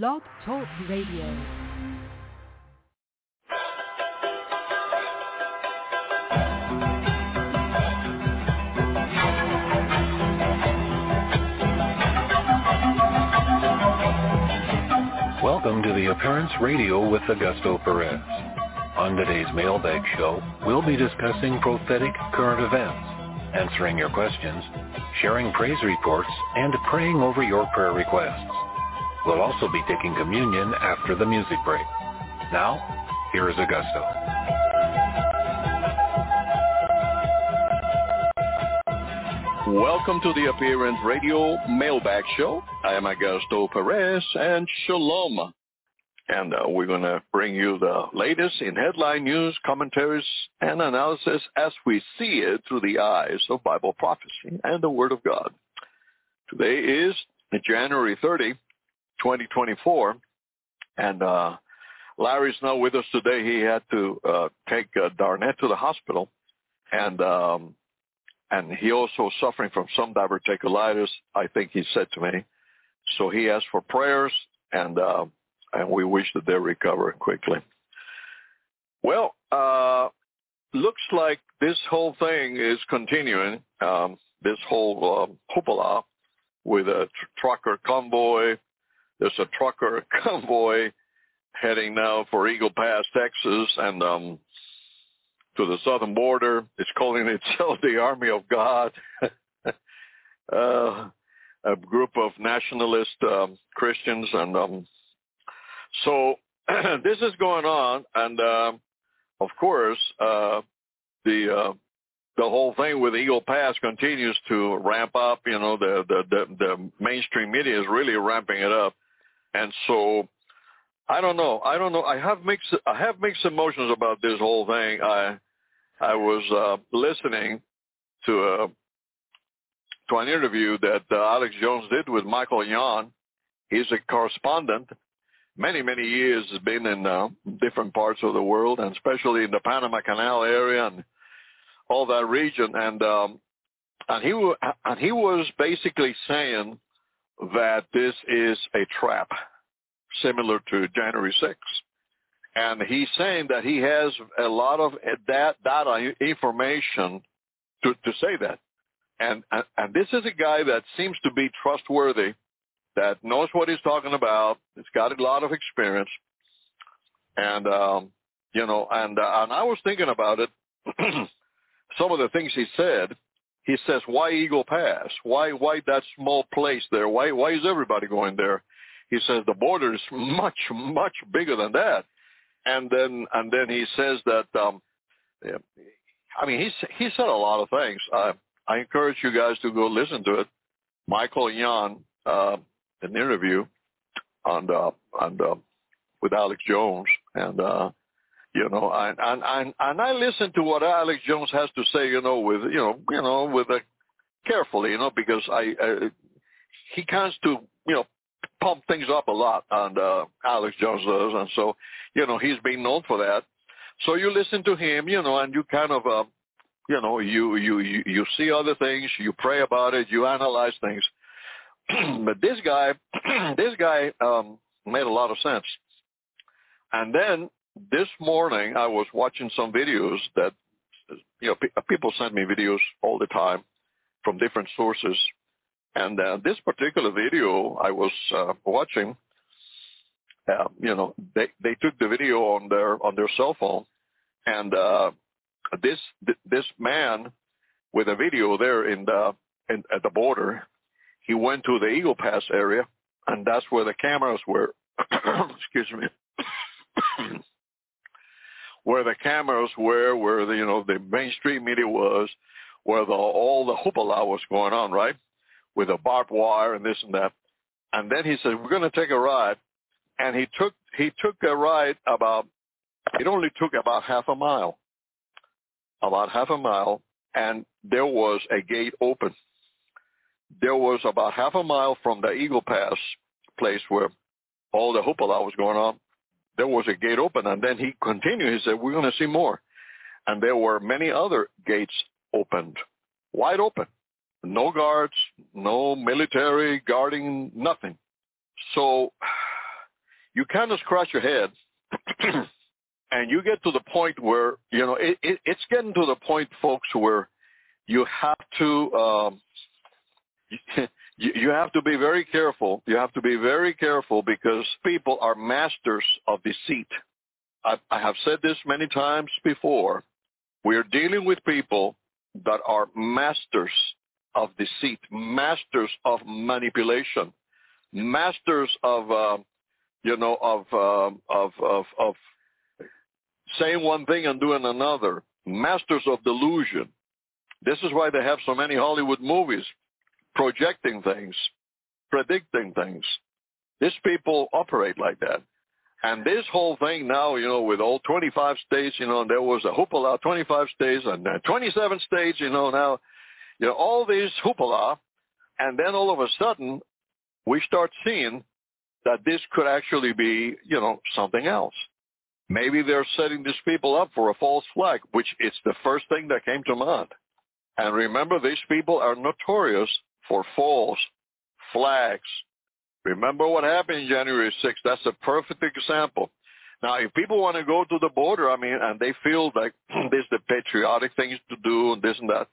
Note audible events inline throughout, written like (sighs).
Blog Talk Radio. Welcome to the Appearance Radio with Augusto Perez. On today's Mailbag Show, we'll be discussing prophetic current events, answering your questions, sharing praise reports, and praying over your prayer requests. We'll also be taking communion after the music break. Now, here is Augusto. Welcome to the Appearance Radio Mailbag Show. I am Augusto Perez and Shalom. And uh, we're going to bring you the latest in headline news, commentaries, and analysis as we see it through the eyes of Bible prophecy and the Word of God. Today is January 30, 2024, and uh, Larry's not with us today. He had to uh, take uh, Darnett to the hospital, and um, and he also suffering from some diverticulitis. I think he said to me, so he asked for prayers, and uh, and we wish that they recover quickly. Well, uh, looks like this whole thing is continuing. Um, this whole um, hoopla with a tr- trucker convoy. There's a trucker (laughs) convoy heading now for Eagle Pass, Texas, and um, to the southern border. It's calling itself (laughs) the Army of God. (laughs) uh, a group of nationalist um, Christians, and um, so (clears throat) this is going on, and uh, of course, uh, the uh, the whole thing with Eagle Pass continues to ramp up. You know, the, the the the mainstream media is really ramping it up, and so I don't know. I don't know. I have mixed I have mixed emotions about this whole thing. I I was uh, listening to a to an interview that uh, Alex Jones did with Michael Yon. He's a correspondent. Many many years has been in uh, different parts of the world, and especially in the Panama Canal area and all that region. And um, and he and he was basically saying that this is a trap, similar to January 6th and he's saying that he has a lot of that data information to, to say that. And, and this is a guy that seems to be trustworthy, that knows what he's talking about. He's got a lot of experience, and um, you know, and uh, and I was thinking about it. (clears throat) Some of the things he said. He says, "Why Eagle Pass? Why why that small place there? Why why is everybody going there?" He says the border is much much bigger than that and then and then he says that um I mean he's he said a lot of things. I I encourage you guys to go listen to it. Michael Yon, uh, an interview on uh, on uh, with Alex Jones, and uh, you know, and and and and I listen to what Alex Jones has to say, you know, with you know, you know, with a carefully, you know, because I, I he comes to you know pump things up a lot, and uh, Alex Jones does, and so you know he's been known for that. So you listen to him, you know, and you kind of, uh, you know, you you you see other things, you pray about it, you analyze things. (clears throat) but this guy, (clears throat) this guy um, made a lot of sense. And then this morning, I was watching some videos that, you know, pe- people send me videos all the time from different sources and uh, this particular video I was uh, watching, uh, you know, they they took the video on their on their cell phone, and uh, this this man with a video there in the in, at the border, he went to the Eagle Pass area, and that's where the cameras were. (coughs) excuse me. (coughs) (coughs) where the cameras were, where the you know the mainstream media was, where the all the hoopla was going on, right? with the barbed wire and this and that. And then he said, we're going to take a ride. And he took, he took a ride about, it only took about half a mile, about half a mile. And there was a gate open. There was about half a mile from the Eagle Pass place where all the hoopla was going on. There was a gate open. And then he continued. He said, we're going to see more. And there were many other gates opened, wide open no guards, no military guarding, nothing. So you kind of scratch your head (clears throat) and you get to the point where, you know, it, it, it's getting to the point, folks, where you have to, um, (laughs) you, have to be very careful. You have to be very careful because people are masters of deceit. I, I have said this many times before. We are dealing with people that are masters of deceit, masters of manipulation, masters of, uh, you know, of, uh, of, of, of saying one thing and doing another, masters of delusion. This is why they have so many Hollywood movies projecting things, predicting things. These people operate like that. And this whole thing now, you know, with all 25 states, you know, there was a hoopla, 25 states and 27 states, you know, now, you know, all these hoopla, and then all of a sudden, we start seeing that this could actually be, you know, something else. Maybe they're setting these people up for a false flag, which it's the first thing that came to mind. And remember, these people are notorious for false flags. Remember what happened January 6th? That's a perfect example. Now, if people want to go to the border, I mean, and they feel like (clears throat) this is the patriotic things to do and this and that,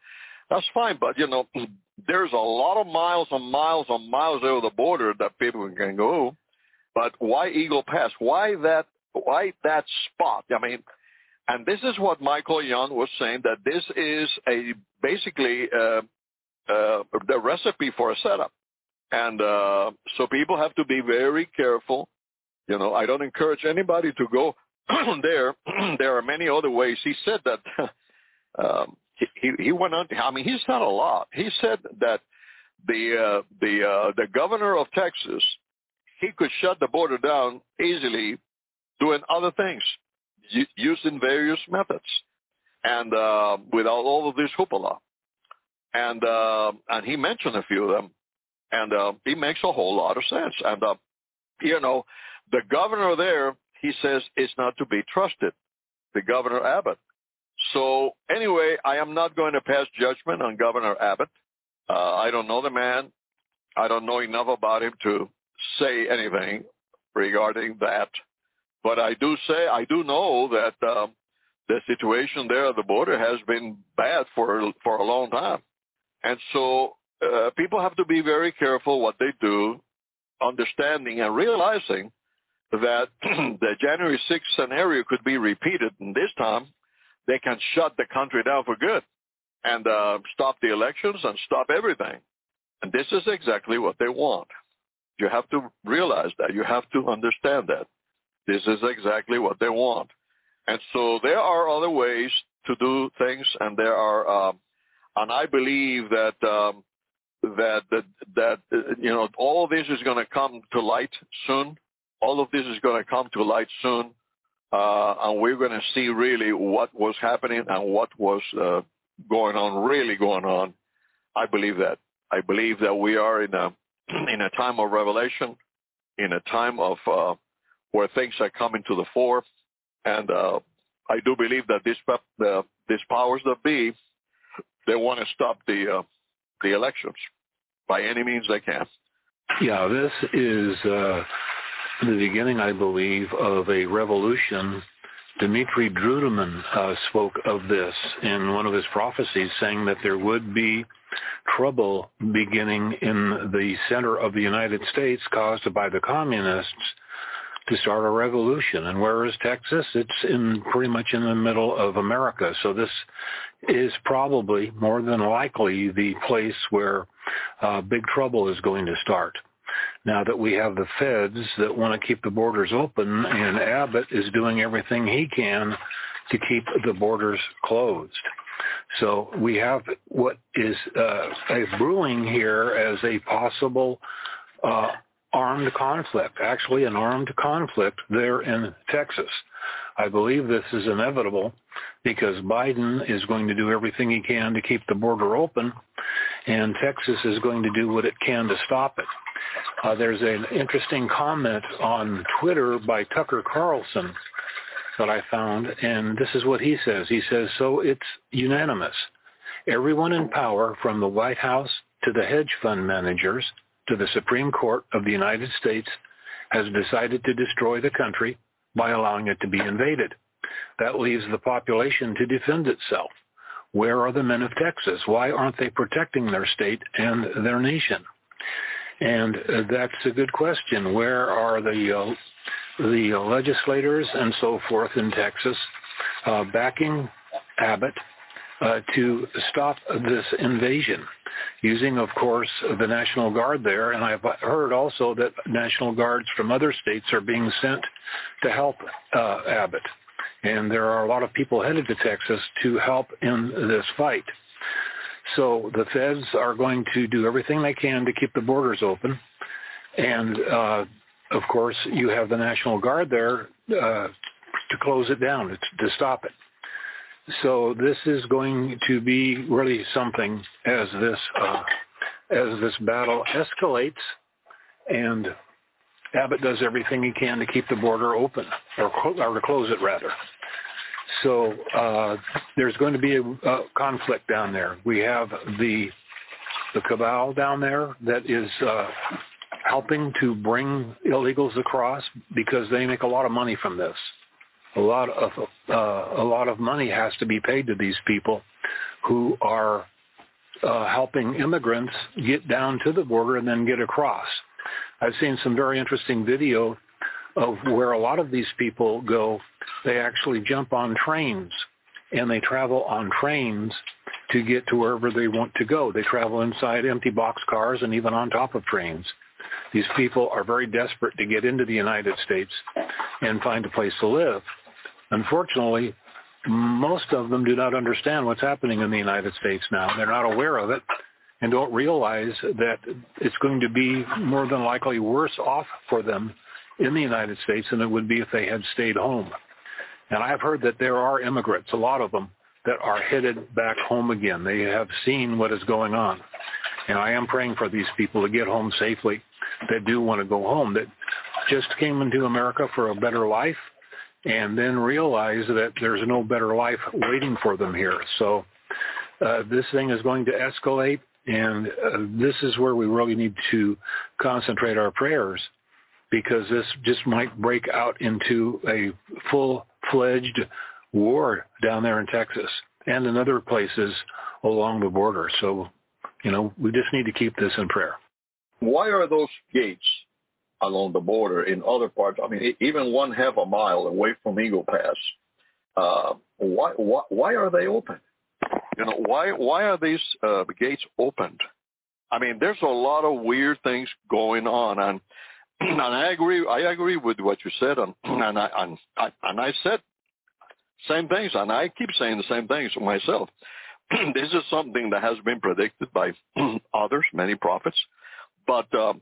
that's fine. But, you know, (clears throat) there's a lot of miles and miles and miles over the border that people can go. But why Eagle Pass? Why that, why that spot? I mean, and this is what Michael Yon was saying, that this is a basically uh, uh, the recipe for a setup. And uh, so people have to be very careful. You know, I don't encourage anybody to go (clears throat) there. (clears throat) there are many other ways. He said that (laughs) um, he, he went on. I mean, he said a lot. He said that the uh, the uh, the governor of Texas he could shut the border down easily, doing other things, using various methods, and uh, without all of this hoopla and uh, and he mentioned a few of them, and uh, makes a whole lot of sense. And uh, you know, the governor there, he says, is not to be trusted. The governor Abbott. So anyway, I am not going to pass judgment on Governor Abbott. Uh, I don't know the man. I don't know enough about him to say anything regarding that. But I do say I do know that um, the situation there at the border has been bad for for a long time. And so uh, people have to be very careful what they do, understanding and realizing that (clears throat) the January 6th scenario could be repeated. And this time, they can shut the country down for good and uh, stop the elections and stop everything. And this is exactly what they want. You have to realize that. You have to understand that. This is exactly what they want. And so there are other ways to do things, and there are um, and I believe that um, that that that you know all this is going to come to light soon. All of this is going to come to light soon, uh, and we're going to see really what was happening and what was uh, going on, really going on. I believe that. I believe that we are in a in a time of revelation, in a time of uh, where things are coming to the fore, and uh, I do believe that this uh, this powers that be they want to stop the uh, the elections by any means they can. Yeah, this is uh, the beginning, I believe, of a revolution. Dumitru Duduman uh, spoke of this in one of his prophecies, saying that there would be trouble beginning in the center of the United States caused by the communists to start a revolution. And where is Texas? It's in pretty much in the middle of America. So this is probably more than likely the place where uh, big trouble is going to start. Now that we have the feds that want to keep the borders open and Abbott is doing everything he can to keep the borders closed. So we have what is uh, a brewing here as a possible uh, armed conflict, actually an armed conflict there in Texas. I believe this is inevitable because Biden is going to do everything he can to keep the border open, and Texas is going to do what it can to stop it. Uh, there's an interesting comment on Twitter by Tucker Carlson that I found, and this is what he says. He says, so it's unanimous. Everyone in power, from the White House to the hedge fund managers, to the Supreme Court of the United States has decided to destroy the country by allowing it to be invaded. That leaves the population to defend itself. Where are the men of Texas? Why aren't they protecting their state and their nation? And that's a good question. Where are the uh, the legislators and so forth in Texas uh, backing Abbott uh, to stop this invasion, using, of course, the National Guard there. And I've heard also that National Guards from other states are being sent to help uh, Abbott. And there are a lot of people headed to Texas to help in this fight. So the feds are going to do everything they can to keep the borders open. And uh, of course, you have the National Guard there uh, to close it down, to to stop it. So this is going to be really something as this uh, as this battle escalates, and Abbott does everything he can to keep the border open, or, or to close it rather. So uh, there's going to be a, a conflict down there. We have the the cabal down there that is uh, helping to bring illegals across because they make a lot of money from this. A lot of uh, a lot of money has to be paid to these people who are uh, helping immigrants get down to the border and then get across. I've seen some very interesting video of where a lot of these people go. They actually jump on trains and they travel on trains to get to wherever they want to go. They travel inside empty box cars and even on top of trains. These people are very desperate to get into the United States and find a place to live. Unfortunately, most of them do not understand what's happening in the United States now. They're not aware of it and don't realize that it's going to be more than likely worse off for them in the United States than it would be if they had stayed home. And I've heard that there are immigrants, a lot of them, that are headed back home again. They have seen what is going on. And I am praying for these people to get home safely that do want to go home, that just came into America for a better life and then realize that there's no better life waiting for them here. So uh, this thing is going to escalate, and uh, this is where we really need to concentrate our prayers because this just might break out into a full-fledged war down there in Texas and in other places along the border. So, you know, we just need to keep this in prayer. Why are those gates along the border in other parts? I mean, even one half a mile away from Eagle Pass. Uh, why, why, why are they open? You know, why why are these uh, gates opened? I mean, there's a lot of weird things going on, and (clears throat) and I agree. I agree with what you said, and (clears throat) and I and I, and I said same things, and I keep saying the same things myself. (clears throat) this is something that has been predicted by others, many prophets, but um,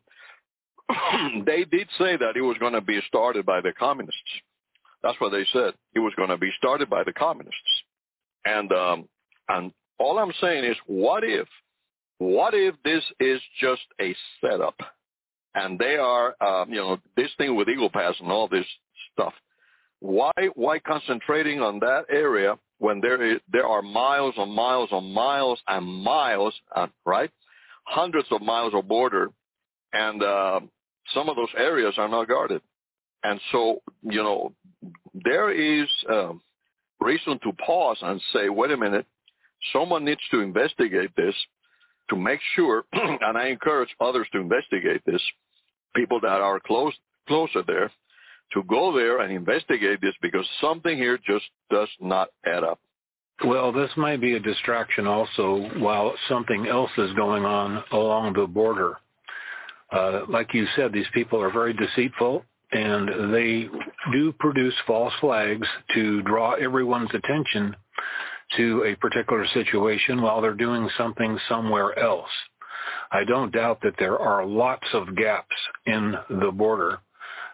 (coughs) they did say that it was going to be started by the communists. That's what they said. It was going to be started by the communists, and um, and all I'm saying is, what if, what if this is just a setup? and they are, um, you know, this thing with Eagle Pass and all this stuff. Why, why concentrating on that area when there is, there are miles and miles and miles and miles, uh, right? Hundreds of miles of border, and uh, some of those areas are not guarded. And so, you know, there is uh, reason to pause and say, wait a minute, someone needs to investigate this to make sure, (clears throat) and I encourage others to investigate this, people that are close closer there, to go there and investigate this because something here just does not add up. Well, this might be a distraction also while something else is going on along the border. Uh, like you said, these people are very deceitful and they do produce false flags to draw everyone's attention to a particular situation while they're doing something somewhere else. I don't doubt that there are lots of gaps in the border.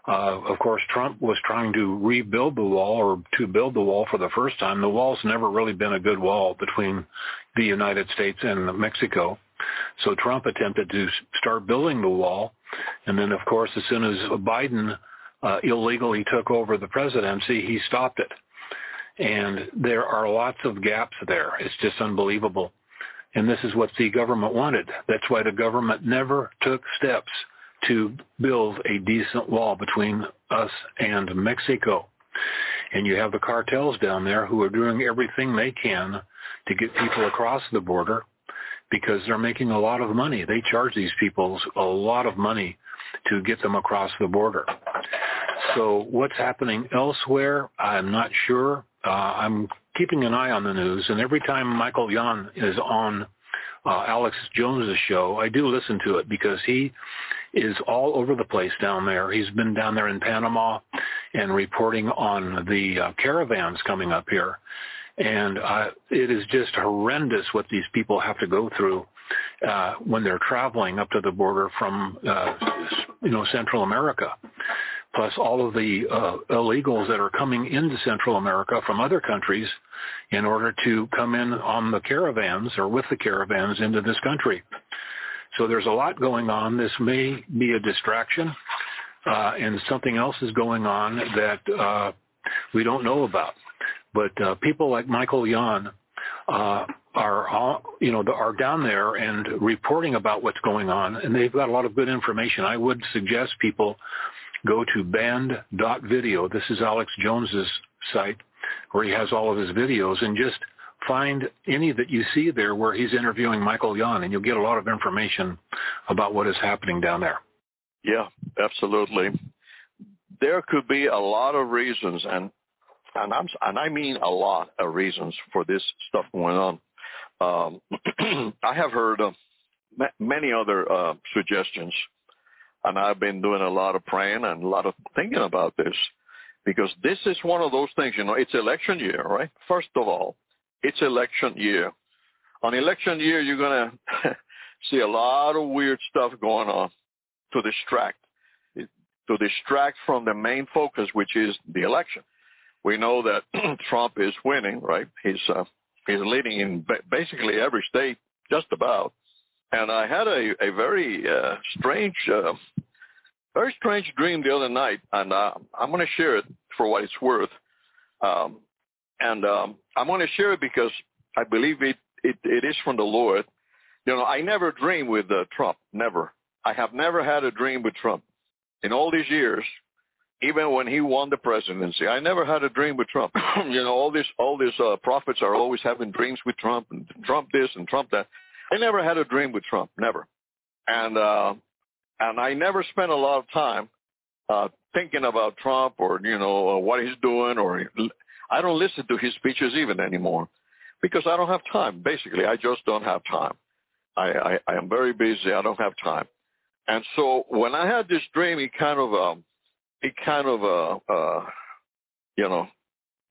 Uh, of course, Trump was trying to rebuild the wall or to build the wall for the first time. The wall's never really been a good wall between the United States and Mexico. So Trump attempted to start building the wall. And then, of course, as soon as Biden uh, illegally took over the presidency, he stopped it. And there are lots of gaps there. It's just unbelievable. And this is what the government wanted. That's why the government never took steps to build a decent wall between us and Mexico. And you have the cartels down there who are doing everything they can to get people across the border because they're making a lot of money. They charge these people a lot of money to get them across the border. So what's happening elsewhere, I'm not sure. Uh, I'm keeping an eye on the news, and every time Michael Yon is on uh, Alex Jones's show, I do listen to it because he is all over the place down there. He's been down there in Panama and reporting on the uh, caravans coming up here. And uh, it is just horrendous what these people have to go through uh, when they're traveling up to the border from, uh, you know, Central America. Plus all of the uh, illegals that are coming into Central America from other countries in order to come in on the caravans or with the caravans into this country. So there's a lot going on. This may be a distraction, uh, and something else is going on that uh, we don't know about. But uh, people like Michael Yon uh, are you know are down there and reporting about what's going on, and they've got a lot of good information. I would suggest people go to banned.video. This is Alex Jones's site where he has all of his videos, and just find any that you see there where he's interviewing Michael Yon, and you'll get a lot of information about what is happening down there. Yeah, absolutely. There could be a lot of reasons, and and I'm and I mean a lot of reasons for this stuff going on. Um, (clears throat) I have heard uh, many other uh, suggestions, and I've been doing a lot of praying and a lot of thinking about this because this is one of those things. You know, it's election year, right? First of all, it's election year. On election year, you're to (laughs) see a lot of weird stuff going on to distract, to distract from the main focus, which is the election. We know that (clears throat) Trump is winning, right? He's uh, he's leading in basically every state, just about. And I had a a very uh, strange, uh, very strange dream the other night, and uh, I'm going to share it for what it's worth. Um, and um, I'm going to share it because I believe it, it, it is from the Lord. You know, I never dreamed with uh, Trump, never. I have never had a dream with Trump. In all these years, even when he won the presidency, I never had a dream with Trump. (laughs) you know, all these all these uh, prophets are always having dreams with Trump and Trump this and Trump that. I never had a dream with Trump, never. And uh, and I never spent a lot of time uh, thinking about Trump or you know uh, what he's doing or I don't listen to his speeches even anymore because I don't have time. Basically, I just don't have time. I, I, I am very busy. I don't have time. And so when I had this dream, it kind of, um, it kind of, uh, uh, you know,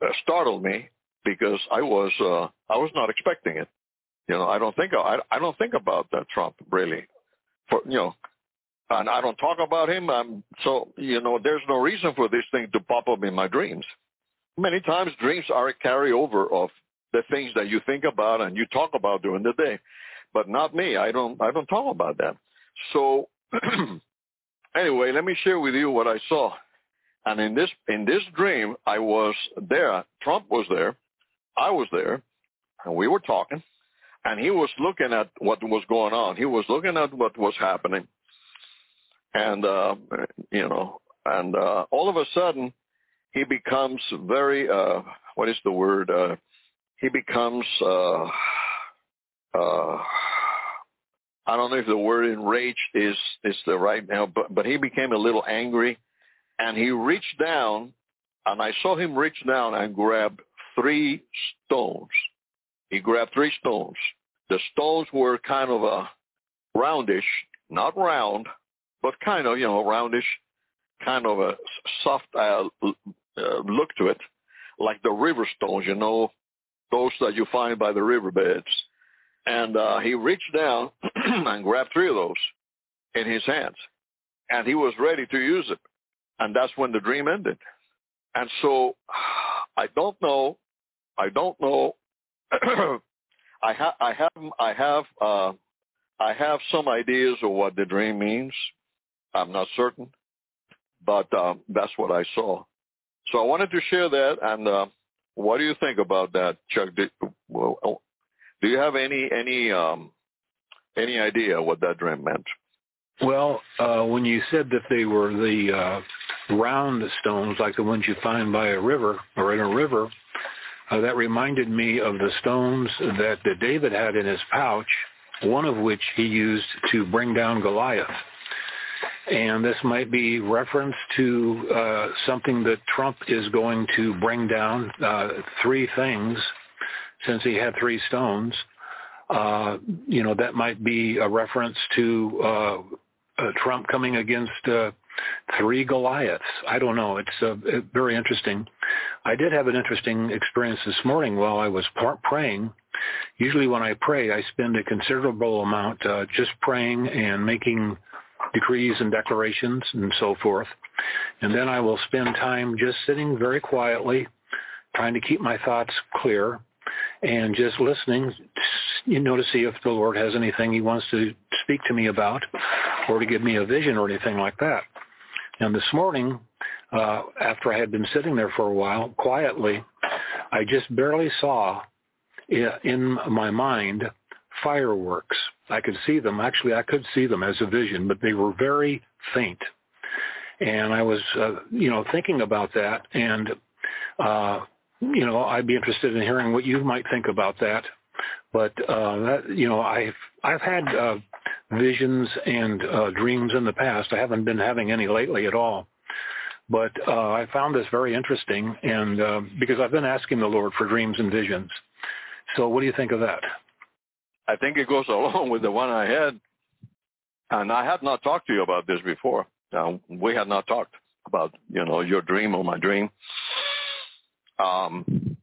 uh, startled me because I was, uh, I was not expecting it. You know, I don't think, I, I don't think about uh, Trump really for, you know, and I don't talk about him. I'm so, you know, there's no reason for this thing to pop up in my dreams many times dreams are a carryover of the things that you think about and you talk about during the day. But not me. I don't I don't talk about that. So (clears throat) anyway, let me share with you what I saw. And in this in this dream I was there. Trump was there. I was there and we were talking and he was looking at what was going on. He was looking at what was happening. And uh you know, and uh all of a sudden he becomes very uh what is the word uh he becomes uh uh I don't know if the word enraged is is the right now but but he became a little angry and he reached down and I saw him reach down and grab three stones he grabbed three stones the stones were kind of a roundish not round but kind of you know roundish kind of a soft uh, uh, look to it, like the river stones, you know, those that you find by the riverbeds. And uh, he reached down (clears throat) and grabbed three of those in his hands, and he was ready to use it. And that's when the dream ended. And so (sighs) I don't know. I don't know. (clears throat) I have. I have. I have. Uh, I have some ideas of what the dream means. I'm not certain, but um, that's what I saw. So I wanted to share that. And uh, what do you think about that, Chuck? Do, well, oh, do you have any any um, any idea what that dream meant? Well, uh, when you said that they were the uh, round stones, like the ones you find by a river or in a river, uh, that reminded me of the stones that, David had in his pouch, one of which he used to bring down Goliath. And this might be reference to uh, something that Trump is going to bring down, uh, three things, since he had three stones. Uh, you know, that might be a reference to uh, uh, Trump coming against uh, three Goliaths. I don't know. It's uh, very interesting. I did have an interesting experience this morning while I was par- praying. Usually when I pray, I spend a considerable amount uh, just praying and making decrees and declarations and so forth. And then I will spend time just sitting very quietly, trying to keep my thoughts clear and just listening, you know, to see if the Lord has anything he wants to speak to me about or to give me a vision or anything like that. And this morning, uh, after I had been sitting there for a while, quietly, I just barely saw in my mind fireworks. I could see them. Actually, I could see them as a vision, but they were very faint. And I was, uh, you know, thinking about that, and uh, you know, I'd be interested in hearing what you might think about that. But uh, that, you know, I've I've had uh, visions and uh, dreams in the past. I haven't been having any lately at all. But uh, I found this very interesting, and uh, because I've been asking the Lord for dreams and visions. So, what do you think of that? I think it goes (laughs) along with the one I had, and I have not talked to you about this before. Uh, we had not talked about you know your dream or my dream. Um,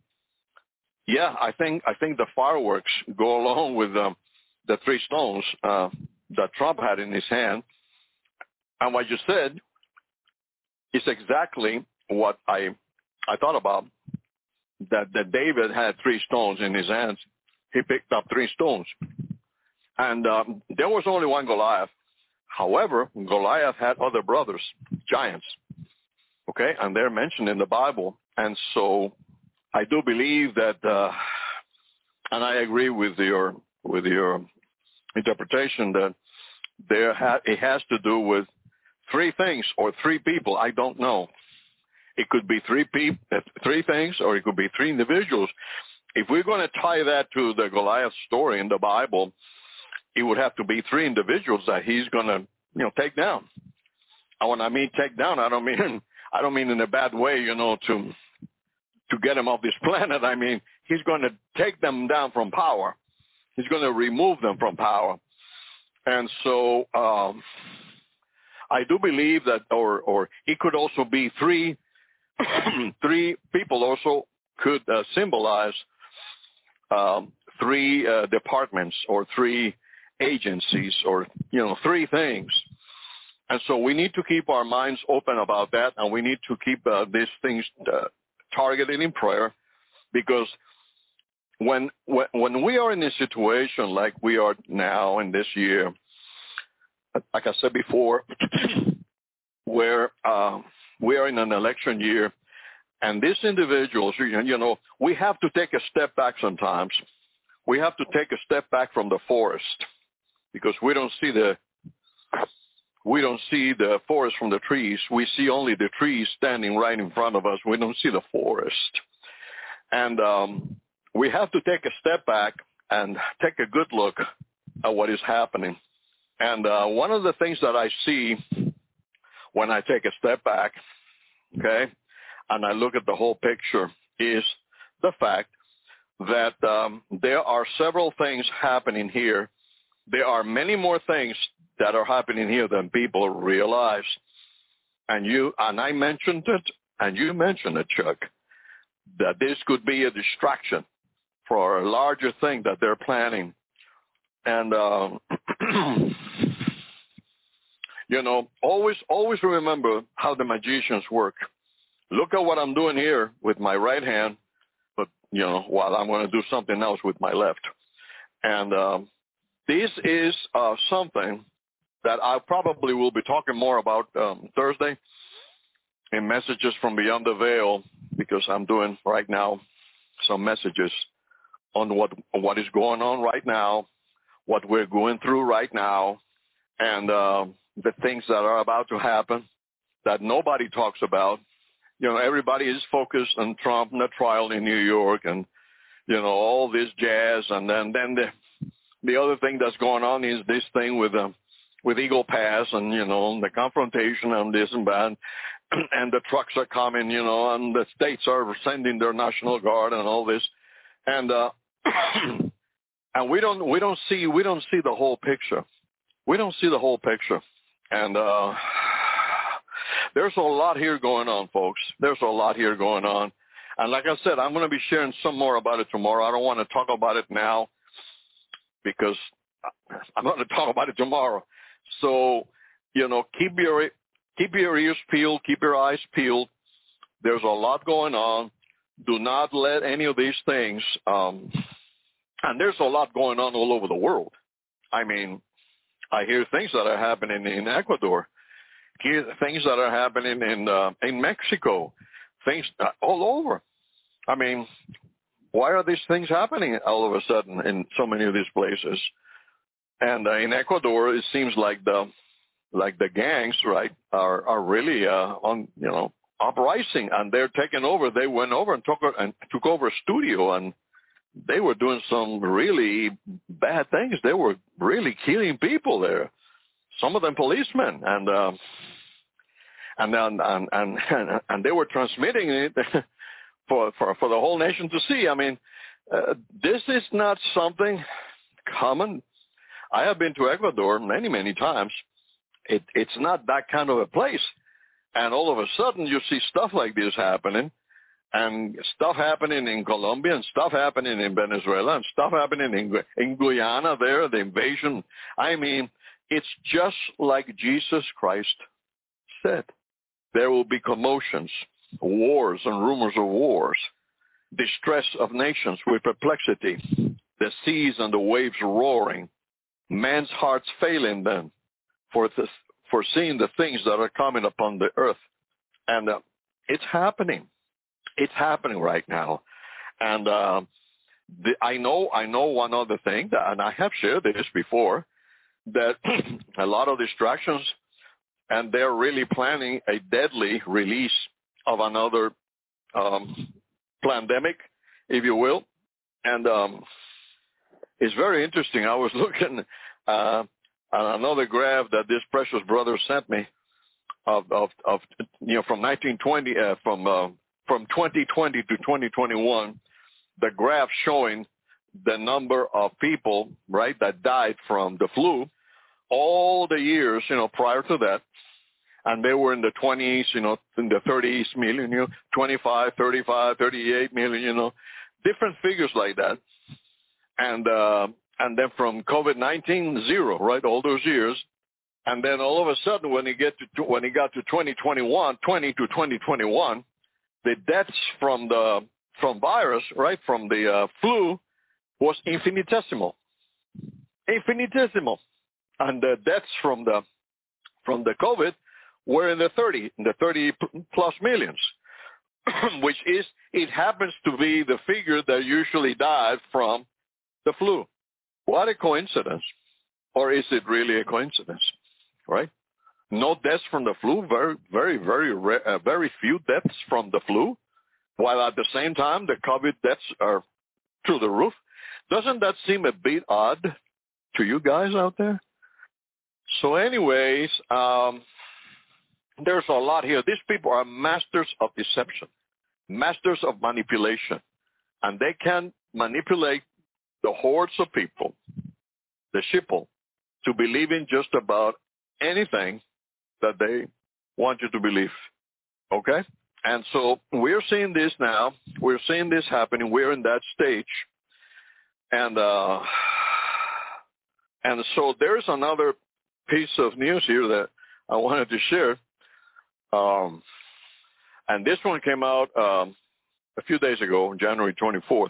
yeah, I think I think the fireworks go along with um, the three stones uh, that Trump had in his hand, and what you said is exactly what I I thought about. That that David had three stones in his hands. He picked up three stones, and um, there was only one Goliath. However, Goliath had other brothers, giants. Okay, and they're mentioned in the Bible. And so I do believe that, uh, and I agree with your with your interpretation that there ha- it has to do with three things or three people. I don't know. It could be three people, three things, or it could be three individuals. If we're going to tie that to the Goliath story in the Bible, it would have to be three individuals that he's going to, you know, take down. And when I mean take down, I don't mean I don't mean in a bad way, you know, to to get him off this (laughs) planet. I mean, he's going to take them down from power. He's going to remove them from power. And so um, I do believe that, or or it could also be three (clears throat) three people also could uh, symbolize um, three uh, departments or three agencies or you know three things. And so we need to keep our minds open about that, and we need to keep uh, these things uh, targeted in prayer because when, when when we are in a situation like we are now in this year, like I said before, (clears throat) where uh, we are in an election year, and these individuals, you know, we have to take a step back sometimes. We have to take a step back from the forest because we don't see the we don't see the forest from the trees. We see only the trees standing right in front of us. We don't see the forest. And um, we have to take a step back and take a good look at what is happening. And uh, one of the things that I see when I take a step back, okay, and I look at the whole picture is the fact that um, there are several things happening here. There are many more things that are happening here than people realize. And you and I mentioned it, and you mentioned it, Chuck, that this could be a distraction for a larger thing that they're planning. And uh, (clears throat) you know, always always remember how the magicians work. Look at what I'm doing here with my right hand, but you know, while I'm going to do something else with my left. And um, this is uh, something that I probably will be talking more about um, Thursday in messages from beyond the veil because I'm doing right now some messages on what what is going on right now, what we're going through right now, and uh, the things that are about to happen that nobody talks about. You know, everybody is focused on Trump and the trial in New York and, you know, all this jazz. And then, then the, the other thing that's going on is this thing with, um, with Eagle Pass and, you know, the confrontation and this and that. (clears throat) And the trucks are coming, you know, and the states are sending their National Guard and all this. And, uh, (clears throat) and we don't, we don't see, we don't see the whole picture. We don't see the whole picture. And, uh, (sighs) there's a lot here going on, folks. There's a lot here going on. And like I said, I'm going to be sharing some more about it tomorrow. I don't want to talk about it now because I'm going to talk about it tomorrow. So, you know, keep your keep your ears peeled, keep your eyes peeled. There's a lot going on. Do not let any of these things. Um, and there's a lot going on all over the world. I mean, I hear things that are happening in Ecuador hear things that are happening in uh, in Mexico, things uh, all over. I mean, why are these things happening all of a sudden in so many of these places? And uh, in Ecuador, it seems like the like the gangs, right, are are really uh, on you know uprising, and they're taking over. They went over and took and took over a studio, and they were doing some really bad things. They were really killing people there some of them policemen, and uh, and then and, and (laughs) and they were transmitting it (laughs) for for for the whole nation to see. I mean, uh, this is not something common. I have been to Ecuador many many times. It it's not that kind of a place, and all of a sudden you see stuff like this happening. And stuff happening in Colombia and stuff happening in Venezuela and stuff happening in, in Guyana there, the invasion. I mean, it's just like Jesus Christ said. There will be commotions, wars and rumors of wars, distress of nations with perplexity, the seas and the waves roaring, man's hearts failing them for, the, for seeing the things that are coming upon the earth. And uh, it's happening. It's happening right now. And uh, the, I know I know one other thing, that, and I have shared this before, that (clears throat) a lot of distractions and they're really planning a deadly release of another um, pandemic, if you will. And um, it's very interesting. I was (laughs) looking uh, at another graph that this precious brother sent me of, of, of you know, from 1920, uh, from uh, from 2020 to 2021, the graph showing the number of people, right, that died from the flu all the years, you know, prior to that, and they were in the 20s, you know, in the 30s million, you know, 25, 35, 38 million, you know, different figures like that. And, uh, and then from COVID-19, zero, right, all those years. And then all of a sudden, when you get to, when he got to 2021, 20 to 2021, the deaths from the, from virus, right, from the uh, flu was infinitesimal. Infinitesimal and the deaths from the from the COVID were in the 30, in the 30 plus millions, (clears throat) which is it happens to be the figure that usually died from the flu. What a coincidence, or is it really a coincidence? Right? No deaths from the flu, very, very, very, uh, very few deaths from the flu, while at the same time the COVID deaths are through the roof. Doesn't that seem a bit odd to you guys out there? So anyways, um, there's a lot here. These people are masters of deception, masters of manipulation, and they can manipulate the hordes of people, the sheeple, to believe in just about anything that they want you to believe. Okay? And so we're seeing this now. We're seeing this happening. We're in that stage. And uh, and so there's another piece of news here that I wanted to share. Um, and this one came out um, a few days ago, January 24th.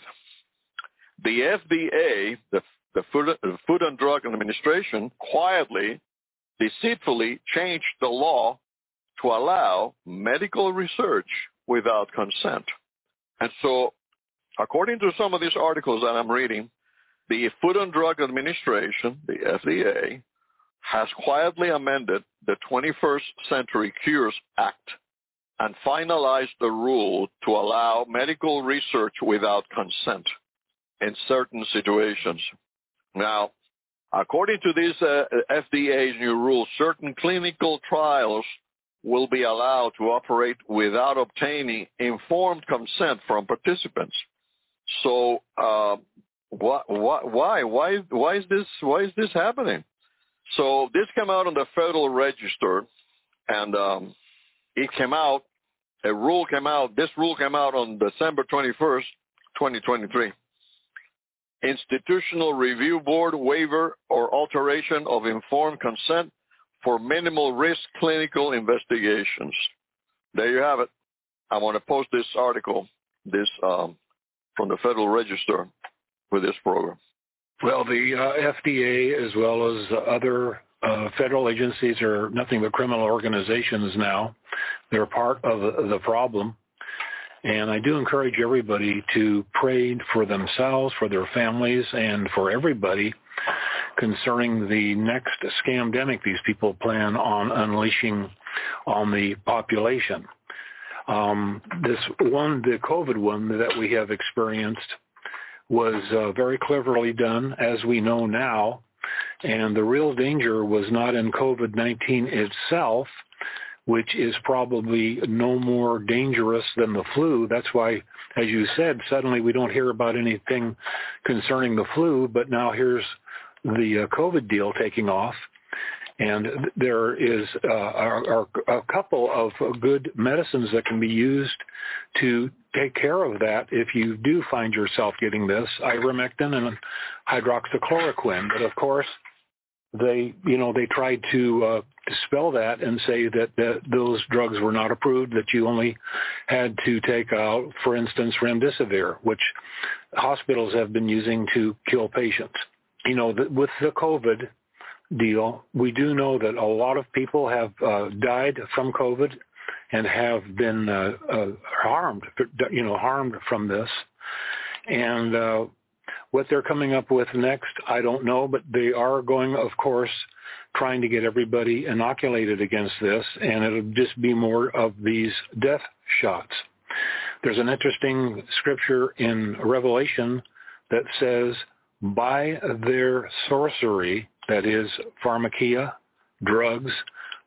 The FDA, the, the, Food, the Food and Drug Administration, quietly, deceitfully changed the law to allow medical research without consent. And so, according to some of these articles that I'm reading, the Food and Drug Administration, the FDA, has quietly amended the 21st Century Cures Act and finalized the rule to allow medical research without consent in certain situations. Now, according to these uh, FDA's new rules, certain clinical trials will be allowed to operate without obtaining informed consent from participants. So, uh, why, why, why, why is this, why is this happening? So this came out on the Federal Register, and um, it came out. A rule came out. This rule came out on December 21st, 2023. Institutional Review Board waiver or alteration of informed consent for minimal risk clinical investigations. There you have it. I want to post this article, this um, from the Federal Register with this program. Well, the uh, FDA as well as other uh, federal agencies are nothing but criminal organizations now. They're part of the problem. And I do encourage everybody to pray for themselves, for their families, and for everybody concerning the next scamdemic these people plan on unleashing on the population. Um, this one, the COVID one that we have experienced, was uh, very cleverly done, as we know now. And the real danger was not in COVID-19 itself, which is probably no more dangerous than the flu. That's why, as you said, suddenly we don't hear about anything concerning the flu, but now here's the uh, COVID deal taking off. And there is uh, are, are a couple of good medicines that can be used to take care of that if you do find yourself getting this, ivermectin and hydroxychloroquine. But of course, they, you know, they tried to uh, dispel that and say that, that those drugs were not approved, that you only had to take out, for instance, remdesivir, which hospitals have been using to kill patients. You know, with the COVID deal, we do know that a lot of people have uh, died from COVID and have been uh, uh, harmed, you know, harmed from this. And uh, what they're coming up with next, I don't know, but they are going, of course, trying to get everybody inoculated against this, and it'll just be more of these death shots. There's an interesting scripture in Revelation that says, by their sorcery, that is pharmakia, drugs,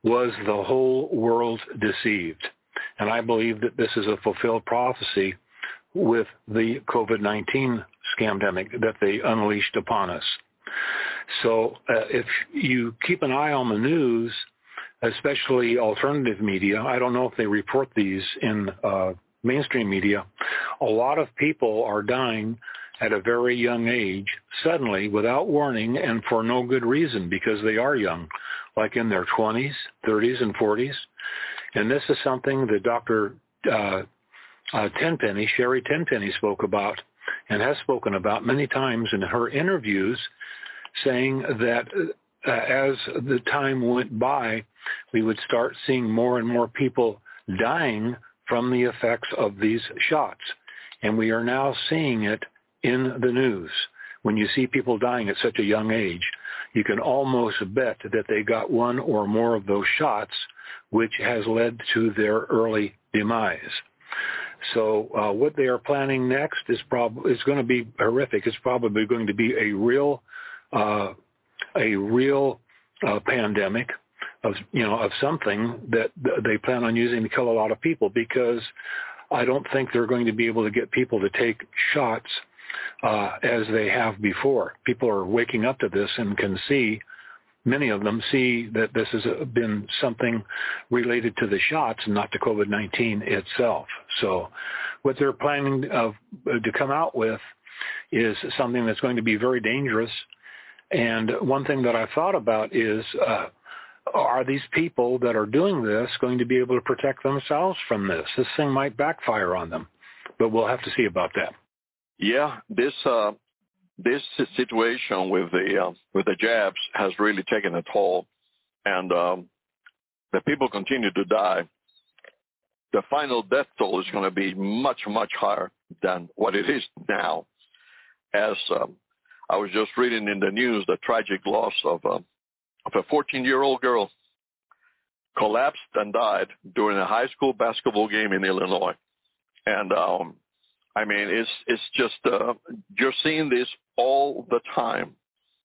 was the whole world deceived. And I believe that this is a fulfilled prophecy with the COVID-19 scamdemic that they unleashed upon us. So uh, if you keep an eye on the news, especially alternative media, I don't know if they report these in uh, mainstream media, a lot of people are dying at a very young age, suddenly, without warning, and for no good reason, because they are young, like in their 20s, 30s, and 40s. And this is something that Dr. Uh, uh, Tenpenny, Sherry Tenpenny spoke about and has spoken about many times in her interviews, saying that uh, as the time went by, we would start seeing more and more people dying from the effects of these shots. And we are now seeing it in the news. When you see people dying at such a young age, you can almost bet that they got one or more of those shots, which has led to their early demise. So uh, what they are planning next is probably is going to be horrific. It's probably going to be a real uh, a real uh, pandemic of you know of something that they plan on using to kill a lot of people because I don't think they're going to be able to get people to take shots uh, as they have before. People are waking up to this and can see, many of them see that this has been something related to the shots and not to COVID-19 itself. So what they're planning of, uh, to come out with is something that's going to be very dangerous. And one thing that I thought about is, uh, are these people that are doing this going to be able to protect themselves from this? This thing might backfire on them, but we'll have to see about that. Yeah, this uh, this situation with the uh, with the jabs has really taken a toll, and um, the people continue to die. The final death toll is going to be much much higher than what it is now. As um, I was just reading in the news the tragic loss of uh, of a 14-year-old girl collapsed and died during a high school basketball game in Illinois. And um, I mean, it's it's just uh, you're seeing this all the time,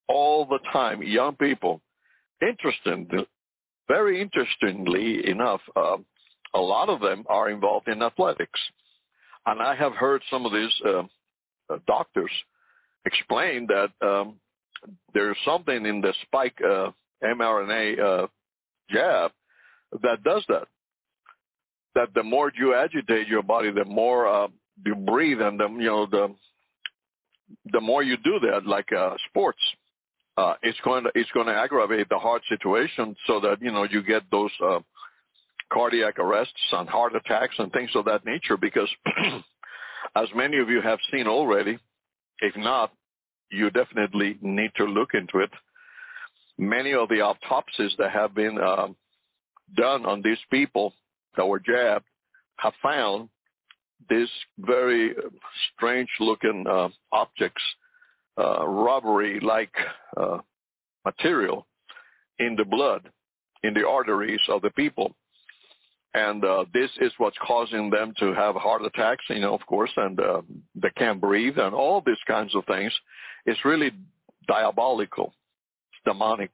all the time. Young people, interesting, very interestingly enough, uh, a lot of them are involved in athletics, and I have heard some of these uh, uh doctors explain that um, there's something in the spike uh, mRNA uh, jab that does that. That the more you agitate your body, the more uh, you breathe, and the you know the the more you do that, like uh, sports, uh, it's going to it's going to aggravate the heart situation, so that you know you get those uh, cardiac arrests and heart attacks and things of that nature. Because (clears throat) as many of you have seen already, if not, you definitely need to look into it. Many of the autopsies that have been uh, done on these people that were jabbed have found these very strange looking uh, objects, uh, rubbery-like uh, material in the blood, in the arteries of the people. And uh, this is what's causing them to have heart attacks, you know, of course, and uh, they can't breathe and all these kinds of things. It's really diabolical. It's demonic.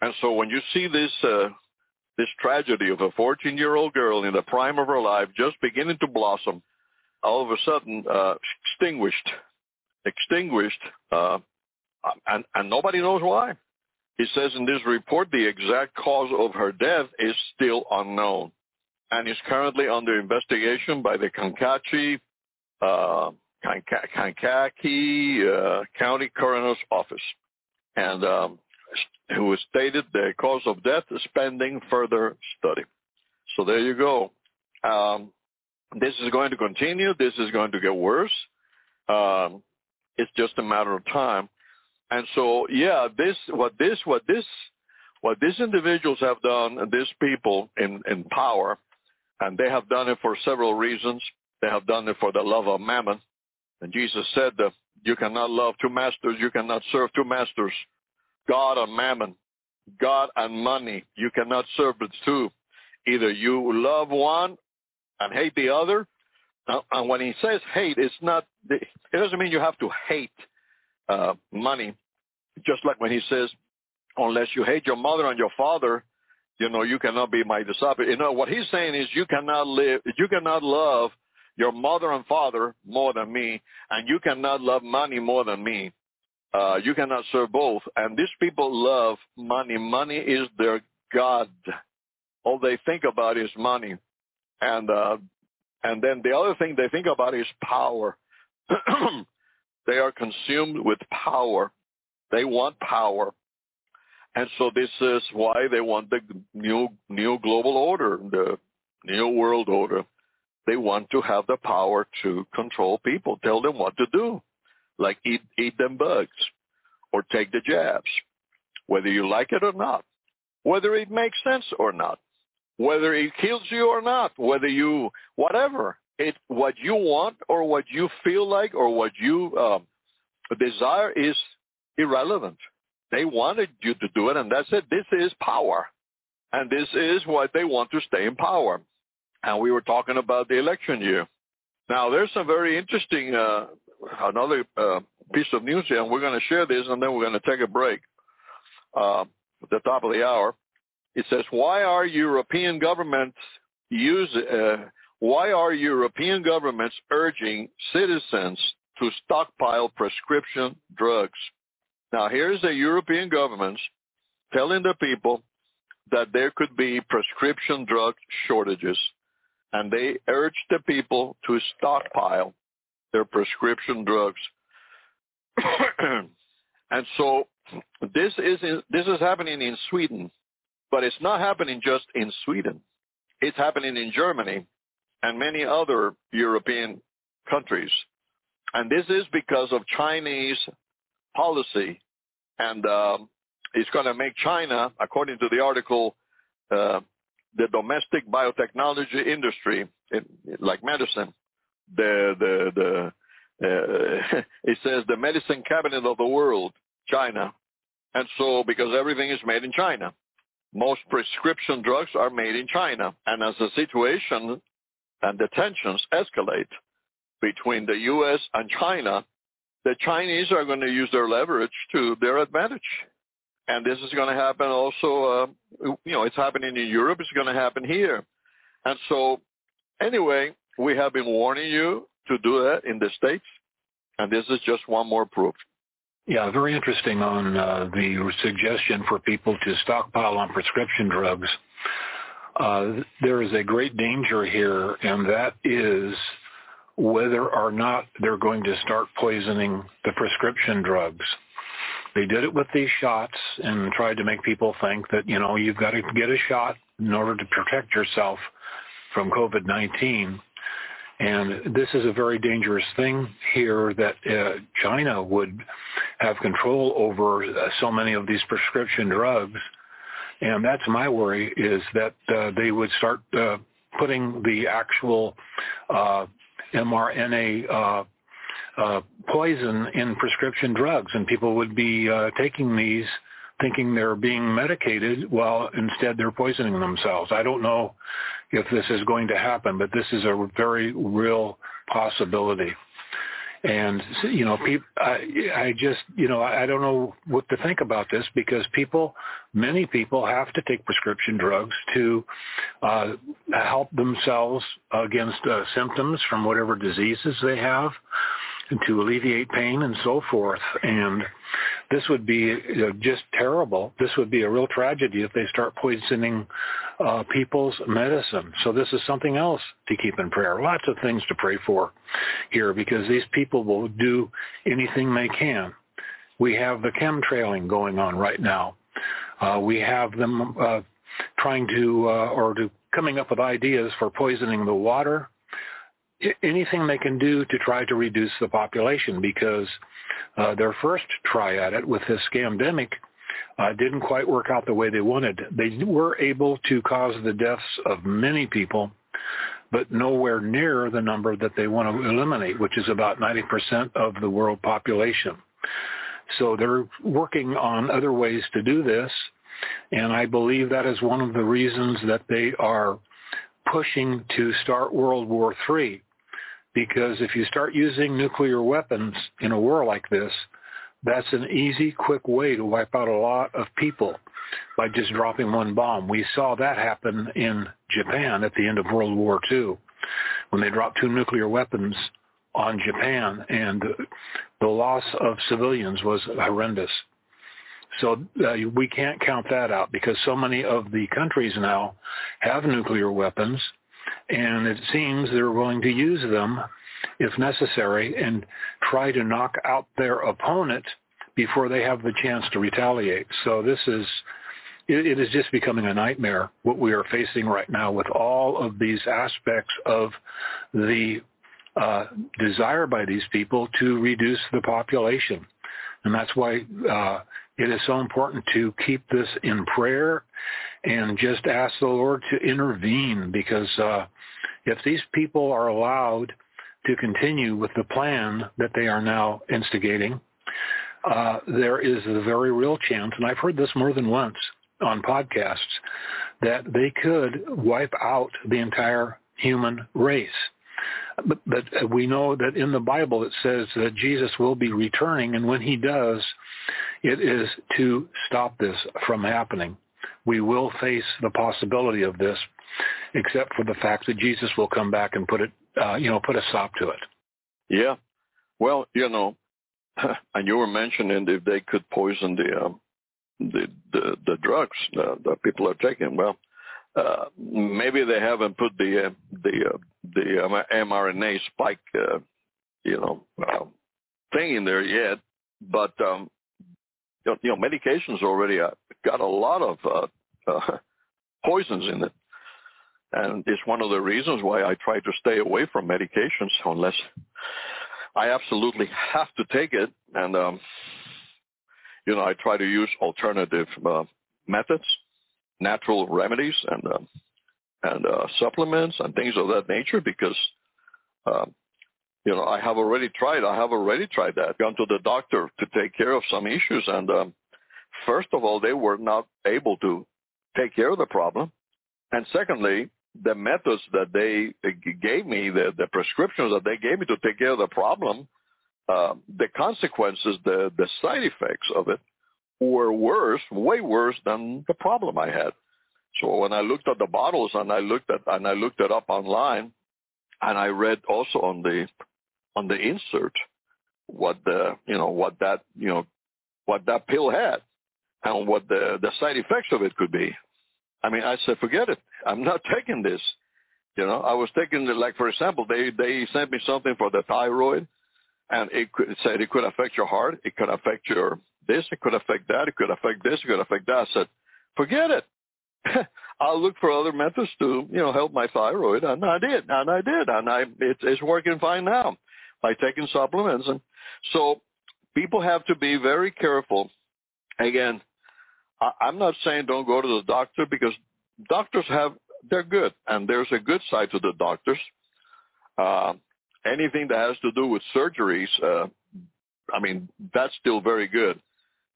And so when you see this uh, this tragedy of a 14-year-old girl in the prime of her life just beginning to blossom, all of a sudden uh, extinguished, extinguished, uh, and, and nobody knows why. He says in this report the exact cause of her death is still unknown and is currently under investigation by the Kankakee, uh, Kankakee uh, County Coroner's Office. And um, who stated the cause of death is pending further study. So there you go. Um, this is going to continue. This is going to get worse. Um, it's just a matter of time. And so, yeah, this, what this, what this, what these individuals have done, these people in, in power, and they have done it for several reasons. They have done it for the love of mammon. And Jesus said that you cannot love two masters. You cannot serve two masters. God and mammon, God and money. You cannot serve the two. Either you love one and hate the other. And when he says hate, it's not, it doesn't mean you have to hate uh, money. Just like when he says, unless you hate your mother and your father, you know, you cannot be my disciple. You know, what he's saying is you cannot live, you cannot love your mother and father more than me, and you cannot love money more than me. Uh, you cannot serve both. And these people love money. Money is their God. All they think about is money. And, uh, and then the other thing they think about is power. (clears throat) they are consumed with power. They want power. And so this is why they want the new, new global order, the new world order. They want to have the power to control people, tell them what to do like eat, eat them bugs or take the jabs, whether you like it or not, whether it makes sense or not, whether it kills you or not, whether you, whatever, it, what you want or what you feel like or what you um, desire is irrelevant. They wanted you to do it, and that's it. This is power. And this is what they want to stay in power. And we were talking about the election year. Now, there's some very interesting uh, another uh, piece of news here, and we're going to share this, and then we're going to take a break uh, at the top of the hour. It says, why are European governments use, uh, why are European governments urging citizens to stockpile prescription drugs? Now, here's the European governments telling the people that there could be prescription drug shortages, and they urge the people to stockpile their prescription drugs. (coughs) and so this is in, this is happening in Sweden, but it's not happening just in Sweden. It's happening in Germany and many other European countries. And this is because of Chinese policy. And um, it's going to make China, according to the article, uh, the domestic biotechnology industry, in, like medicine, the the the uh, (laughs) it says the medicine cabinet of the world, China, And so, because everything is made in China, most prescription drugs are made in China. And as the situation and the tensions escalate between the U.S. and China, the Chinese are going to use their leverage to their advantage. And this is going to happen also, uh, you know, it's happening in Europe. It's going to happen here. And so anyway, we have been warning you to do that in the States. And this is just one more proof. Yeah, very interesting on uh, the suggestion for people to stockpile on prescription drugs. Uh, there is a great danger here, and that is whether or not they're going to start poisoning the prescription drugs. They did it with these shots and tried to make people think that, you know, you've got to get a shot in order to protect yourself from COVID-19. And this is a very dangerous thing here that uh, China would have control over uh, so many of these prescription drugs. And that's my worry is that uh, they would start uh, putting the actual uh, mRNA uh, uh, poison in prescription drugs, and people would be uh, taking these thinking they're being medicated while instead they're poisoning themselves. I don't know if this is going to happen, but this is a very real possibility. And you know, people, I, I just, you know, I don't know what to think about this because people, many people have to take prescription drugs to uh, help themselves against uh, symptoms from whatever diseases they have to alleviate pain and so forth. And this would be you know, just terrible. This would be a real tragedy if they start poisoning uh, people's medicine. So this is something else to keep in prayer. Lots of things to pray for here because these people will do anything they can. We have the chemtrailing going on right now. Uh, we have them uh, trying to uh, or to coming up with ideas for poisoning the water, anything they can do to try to reduce the population because uh, their first try at it with this scamdemic uh, didn't quite work out the way they wanted. They were able to cause the deaths of many people, but nowhere near the number that they want to eliminate, which is about 90% of the world population. So they're working on other ways to do this, and I believe that is one of the reasons that they are pushing to start World War III because if you start using nuclear weapons in a war like this, that's an easy, quick way to wipe out a lot of people by just dropping one bomb. We saw that happen in Japan at the end of World War II when they dropped two nuclear weapons on Japan and the loss of civilians was horrendous. So uh, we can't count that out because so many of the countries now have nuclear weapons and it seems they're willing to use them if necessary and try to knock out their opponent before they have the chance to retaliate. So this is it, is just becoming a nightmare what we are facing right now with all of these aspects of the uh, desire by these people to reduce the population. And that's why uh, it is so important to keep this in prayer and just ask the Lord to intervene because uh, if these people are allowed to continue with the plan that they are now instigating, uh, there is a very real chance, and I've heard this more than once on podcasts, that they could wipe out the entire human race. But, but we know that in the Bible it says that Jesus will be returning, and when he does, it is to stop this from happening. We will face the possibility of this, except for the fact that Jesus will come back and put it, uh, you know, put a stop to it. Yeah. Well, you know, (laughs) and you were mentioning if they could poison the um, the, the the drugs uh, that people are taking. Well, uh, maybe they haven't put the uh, the uh, the mRNA spike, uh, you know, uh, thing in there yet, but um, you know, medications already uh, got a lot of uh, uh, (laughs) poisons in it. And it's one of the reasons why I try to stay away from medications unless I absolutely have to take it. And, um, you know, I try to use alternative uh, methods, natural remedies and, uh, and uh, supplements and things of that nature because, uh, you know, I have already tried. I have already tried that. Gone to the doctor to take care of some issues and um, first of all, they were not able to take care of the problem. And secondly, the methods that they gave me, the, the prescriptions that they gave me to take care of the problem, uh, the consequences, the, the side effects of it were worse, way worse than the problem I had. So when I looked at the bottles and I looked at and I looked it up online, and I read also on the on the insert what the you know what that you know what that pill had and what the the side effects of it could be. I mean, I said, forget it. I'm not (laughs) taking this. You know, I was taking it like, for example, they they sent me something for the thyroid, and it, could, it said it could affect your heart, it could affect your this, it could affect that, it could affect this, it could affect that. I said, forget it. (laughs) I'll look for other methods to, you know, help my thyroid, and I did, and I did, and I it's it's working fine now by taking supplements, and so people have to be very careful. Again, I, I'm not saying don't go to the doctor because doctors have they're good, and there's a good side to the doctors. Uh, anything that has to do with surgeries, uh, I mean, that's still very good.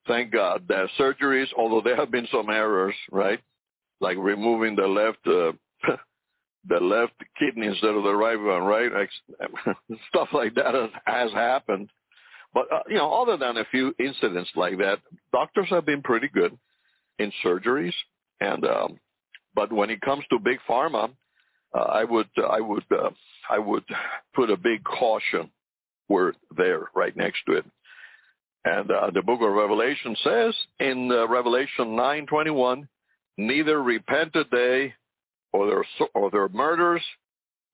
Thank God that surgeries, although there have been some errors, right? Like removing the left, uh, (laughs) the left kidney instead of the right one, right? (laughs) Stuff like that has, has happened. But, uh, you know, other than a few incidents like that, doctors have been pretty good in surgeries. And, um, but when it comes to big pharma, uh, I would, I would, uh, I would put a big caution word there right next to it. And uh, the book of Revelation says in uh, Revelation 9:21, neither repented they or their or their murders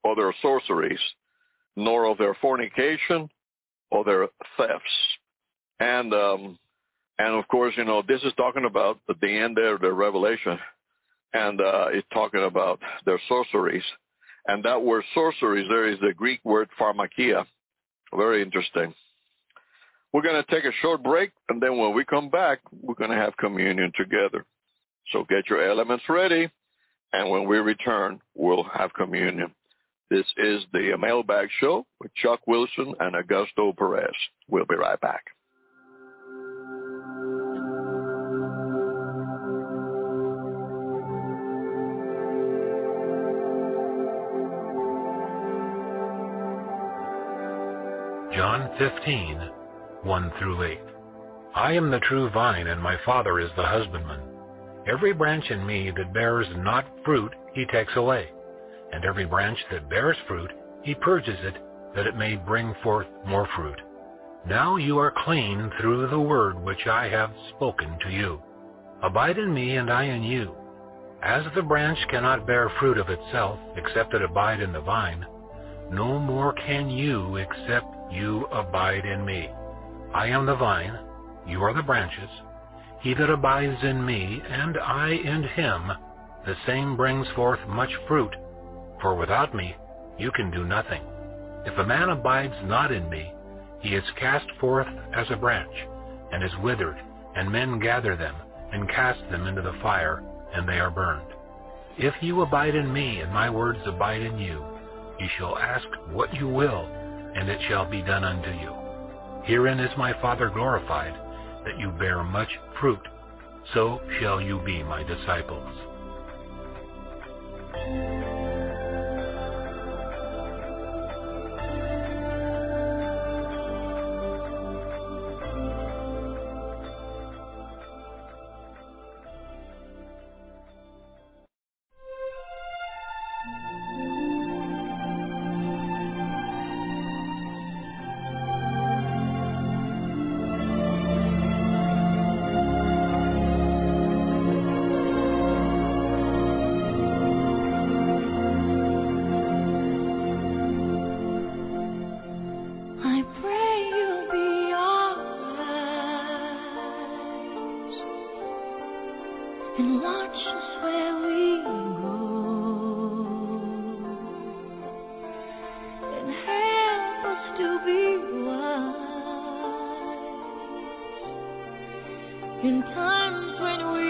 or their sorceries, nor of their fornication or their thefts. And um, and of course, you know, this is talking about the end there, the Revelation, and uh, it's talking about their sorceries. And that word sorceries there is the Greek word pharmakia. Very interesting. We're going to take a short break, and then when we come back, we're going to have communion together. So get your elements ready, and when we return, we'll have communion. This is the Mailbag Show with Chuck Wilson and Augusto Perez. We'll be right back. John 15, 1 through 8. I am the true vine, and my Father is the husbandman. Every branch in me that bears not fruit, he takes away. And every branch that bears fruit, he purges it, that it may bring forth more fruit. Now you are clean through the word which I have spoken to you. Abide in me, and I in you. As the branch cannot bear fruit of itself, except it abide in the vine, no more can you except you abide in me. I am the vine, you are the branches. He that abides in me, and I in him, the same brings forth much fruit, for without me you can do nothing. If a man abides not in me, he is cast forth as a branch, and is withered, and men gather them, and cast them into the fire, and they are burned. If you abide in me, and my words abide in you, you shall ask what you will, and it shall be done unto you. Herein is my Father glorified, that you bear much fruit, so shall you be my disciples. in times when we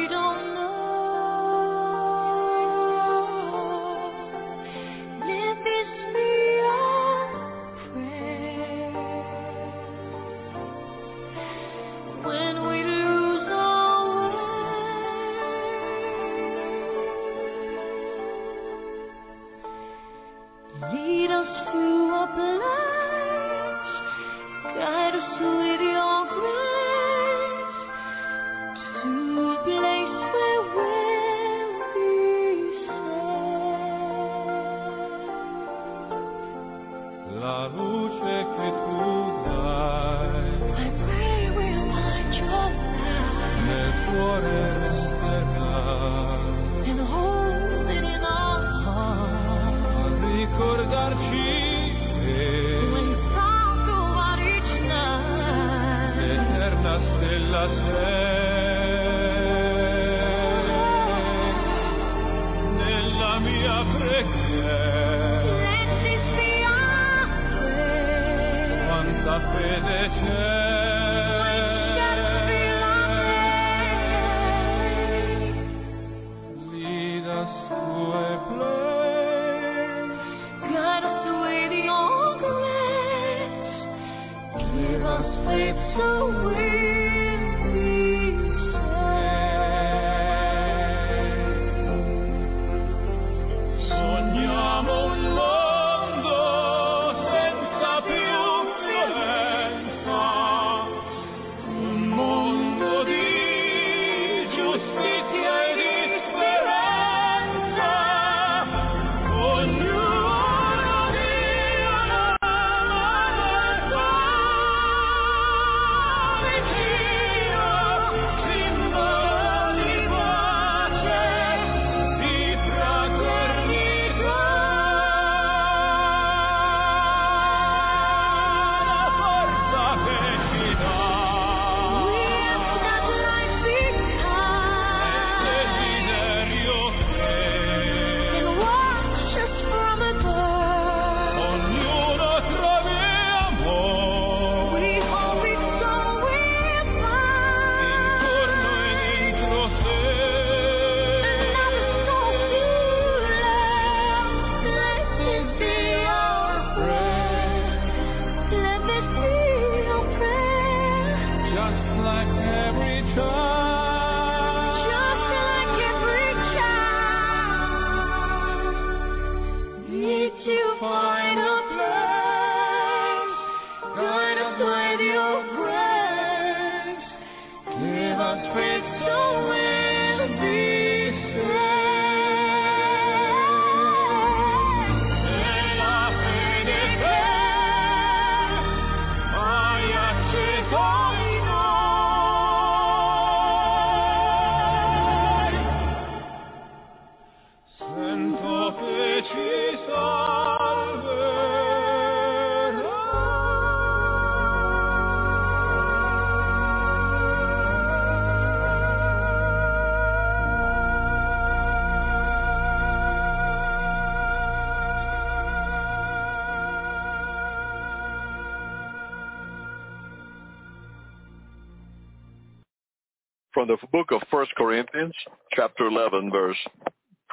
From the book of First Corinthians, chapter 11, verse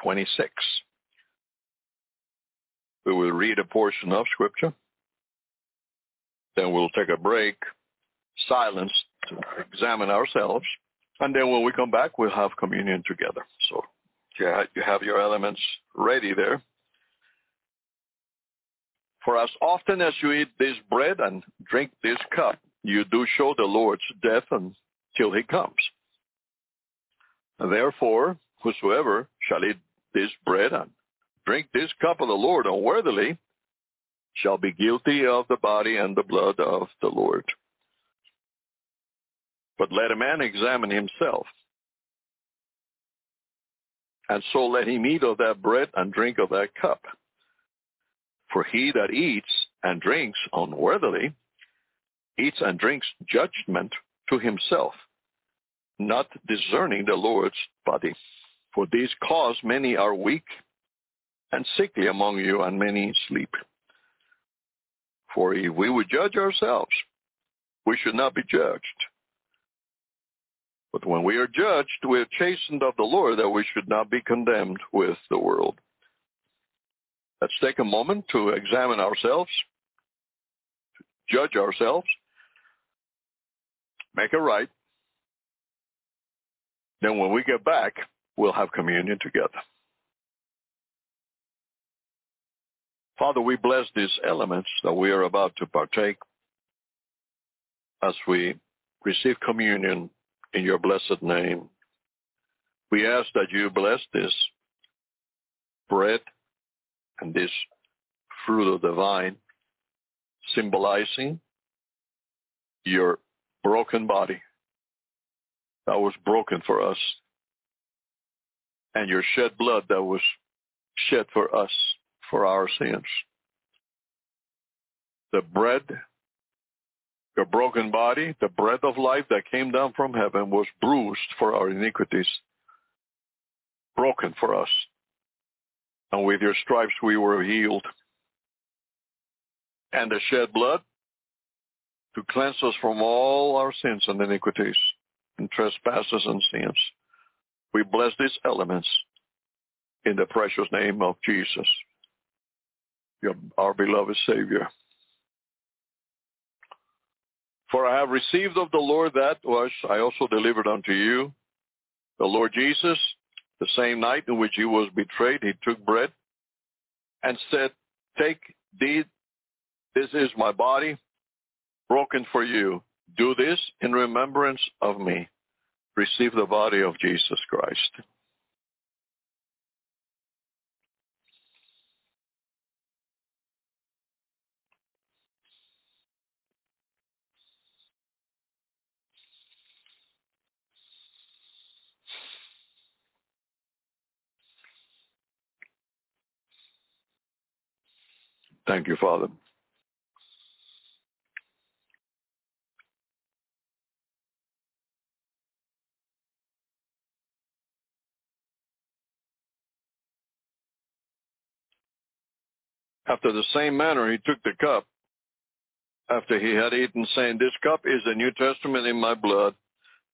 26. We will read a portion of scripture. Then we'll take a break, silence to examine ourselves. And then when we come back, we'll have communion together. So you have your elements ready there. For as often as you eat this bread and drink this cup, you do show the Lord's death until he comes. Therefore, whosoever shall eat this bread and drink this cup of the Lord unworthily shall be guilty of the body and the blood of the Lord. But let a man examine himself, and so let him eat of that bread and drink of that cup. For he that eats and drinks unworthily eats and drinks judgment to himself, not discerning the Lord's body. For this cause many are weak and sickly among you, and many sleep. For if we would judge ourselves, we should not be judged. But when we are judged, we are chastened of the Lord that we should not be condemned with the world. Let's take a moment to examine ourselves, judge ourselves, make it right. Then when we get back, we'll have communion together. Father, we bless these elements that we are about to partake as we receive communion in your blessed name. We ask that you bless this bread and this fruit of the vine symbolizing your broken body that was broken for us and your shed blood that was shed for us for our sins. The bread, your broken body, the bread of life that came down from heaven was bruised for our iniquities, broken for us. And with your stripes we were healed. And the shed blood to cleanse us from all our sins and iniquities and trespasses and sins. We bless these elements in the precious name of Jesus, your, our beloved Savior. For I have received of the Lord that which I also delivered unto you. The Lord Jesus, the same night in which he was betrayed, he took bread and said, Take thee, this is my body, broken for you. Do this in remembrance of me. Receive the body of Jesus Christ. Thank you, Father. After the same manner, he took the cup after he had eaten, saying, This cup is the New Testament in my blood.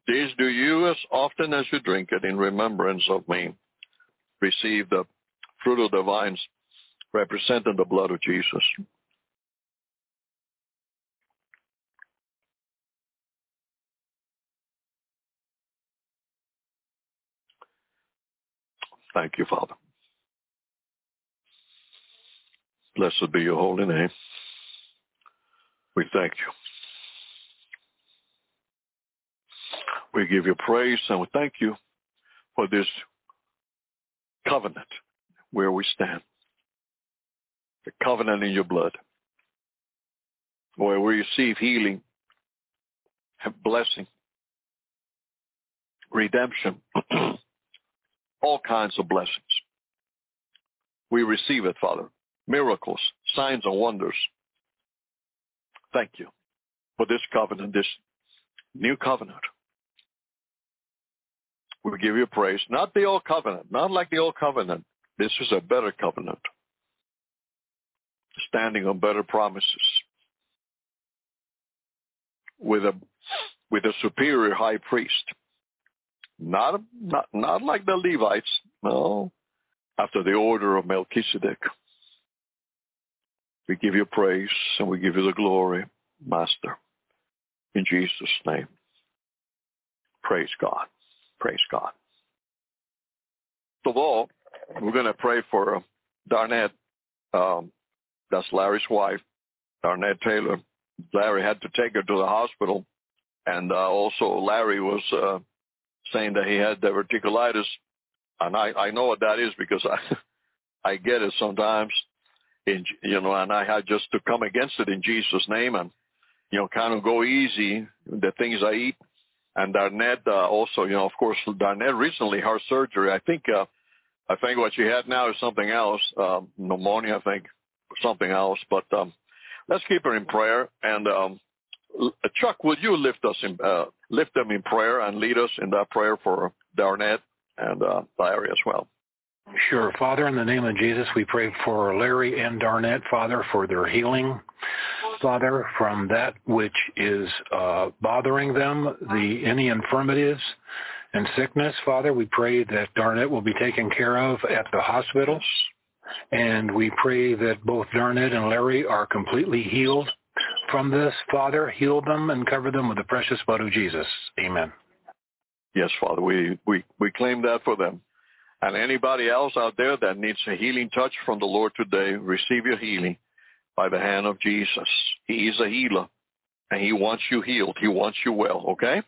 This do you as often as you drink it in remembrance of me. Receive the fruit of the vines representing the blood of Jesus. Thank you, Father. Blessed be your holy name. We thank you. We give you praise and we thank you for this covenant where we stand. The covenant in your blood where we receive healing, and blessing, redemption, (clears throat) all kinds of blessings. We receive it, Father miracles, signs and wonders. Thank you for this covenant, this new covenant. We give you praise. Not the old covenant, not like the old covenant. This is a better covenant, standing on better promises with a with a superior high priest. Not not not like the Levites, no, after the order of Melchizedek. We give you praise and we give you the glory, Master. In Jesus' name. Praise God. Praise God. So, all, we're going to pray for Darnett. Um, that's Larry's wife, Darnett Taylor. Larry had to take her to the hospital. And uh, also Larry was uh, saying that he had diverticulitis. And I, I know what that is because I, (laughs) I get it sometimes in, you know, and I had just to come against it in Jesus' name and, you know, kind of go easy, the things I eat. And Darnett uh, also, you know, of course, Darnett recently heart surgery. I think, uh, I think what she had now is something else, um, pneumonia, I think, something else. But um, let's keep her in prayer. And um, Chuck, will you lift us in, uh, lift them in prayer and lead us in that prayer for Darnett and uh, Larry as well? Sure. Father, in the name of Jesus, we pray for Larry and Darnett, Father, for their healing. Father, from that which is uh, bothering them, the any infirmities and sickness, Father, we pray that Darnett will be taken care of at the hospitals. And we pray that both Darnett and Larry are completely healed from this. Father, heal them and cover them with the precious blood of Jesus. Amen. Yes, Father, we, we, we claim that for them. And anybody else out there that needs a healing touch from the Lord today, receive your healing by the hand of Jesus. He is a healer, and he wants you healed. He wants you well, okay?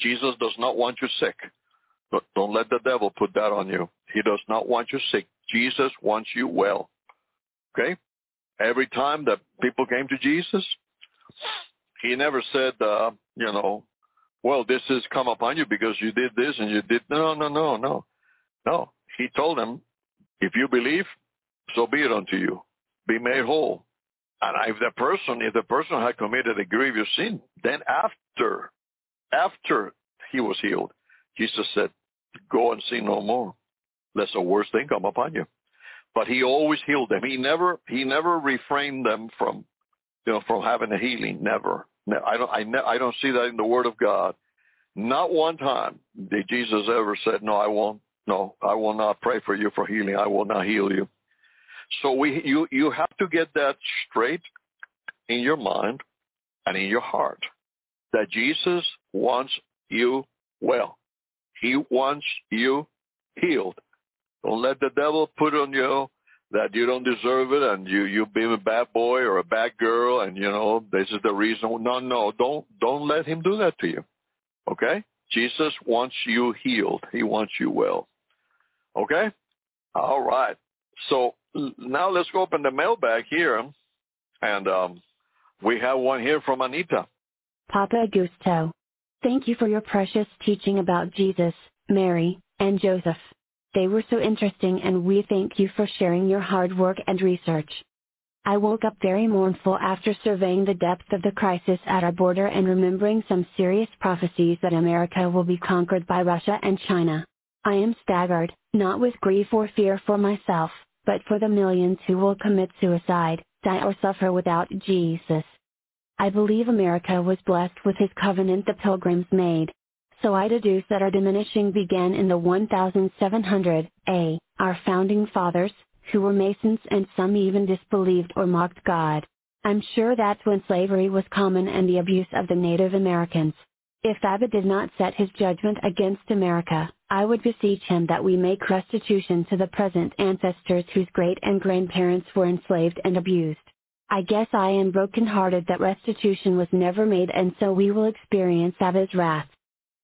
Jesus does not want you sick. Don't let the devil put that on you. He does not want you sick. Jesus wants you well, okay? every time that people came to Jesus, he never said, uh, you know, well, this has come upon you because you did this and you did. No, no, no, no. No. He told them, if you believe, so be it unto you. Be made whole. And if the person, if the person had committed a grievous sin, then after, after he was healed, Jesus said, go and sin no more, lest a worse thing come upon you. But he always healed them. He never, he never refrained them from, you know, from having a healing. Never. I don't, I, ne- I don't see that in the Word of God. Not one time did Jesus ever said, "No, I won't. No, I will not pray for you for healing. I will not heal you." So we, you, you have to get that straight in your mind and in your heart that Jesus wants you well. He wants you healed. Don't let the devil put on you that you don't deserve it and you you've been a bad boy or a bad girl and you know this is the reason. No, no, don't don't let him do that to you. Okay? Jesus wants you healed. He wants you well. Okay? All right. So now let's go open the mailbag here, and um, we have one here from Anita. Papa Augusto. Thank you for your precious teaching about Jesus, Mary, and Joseph. They were so interesting and we thank you for sharing your hard work and research. I woke up very mournful after surveying the depth of the crisis at our border and remembering some serious prophecies that America will be conquered by Russia and China. I am staggered, not with grief or fear for myself, but for the millions who will commit suicide, die or suffer without Jesus. I believe America was blessed with his covenant the pilgrims made. So I deduce that our diminishing began in the 1700 A, our founding fathers, who were Masons and some even disbelieved or mocked God. I'm sure that's when slavery was common and the abuse of the Native Americans. If Abba did not set his judgment against America, I would beseech him that we make restitution to the present ancestors whose great and grandparents were enslaved and abused. I guess I am broken-hearted that restitution was never made and so we will experience Abba's wrath.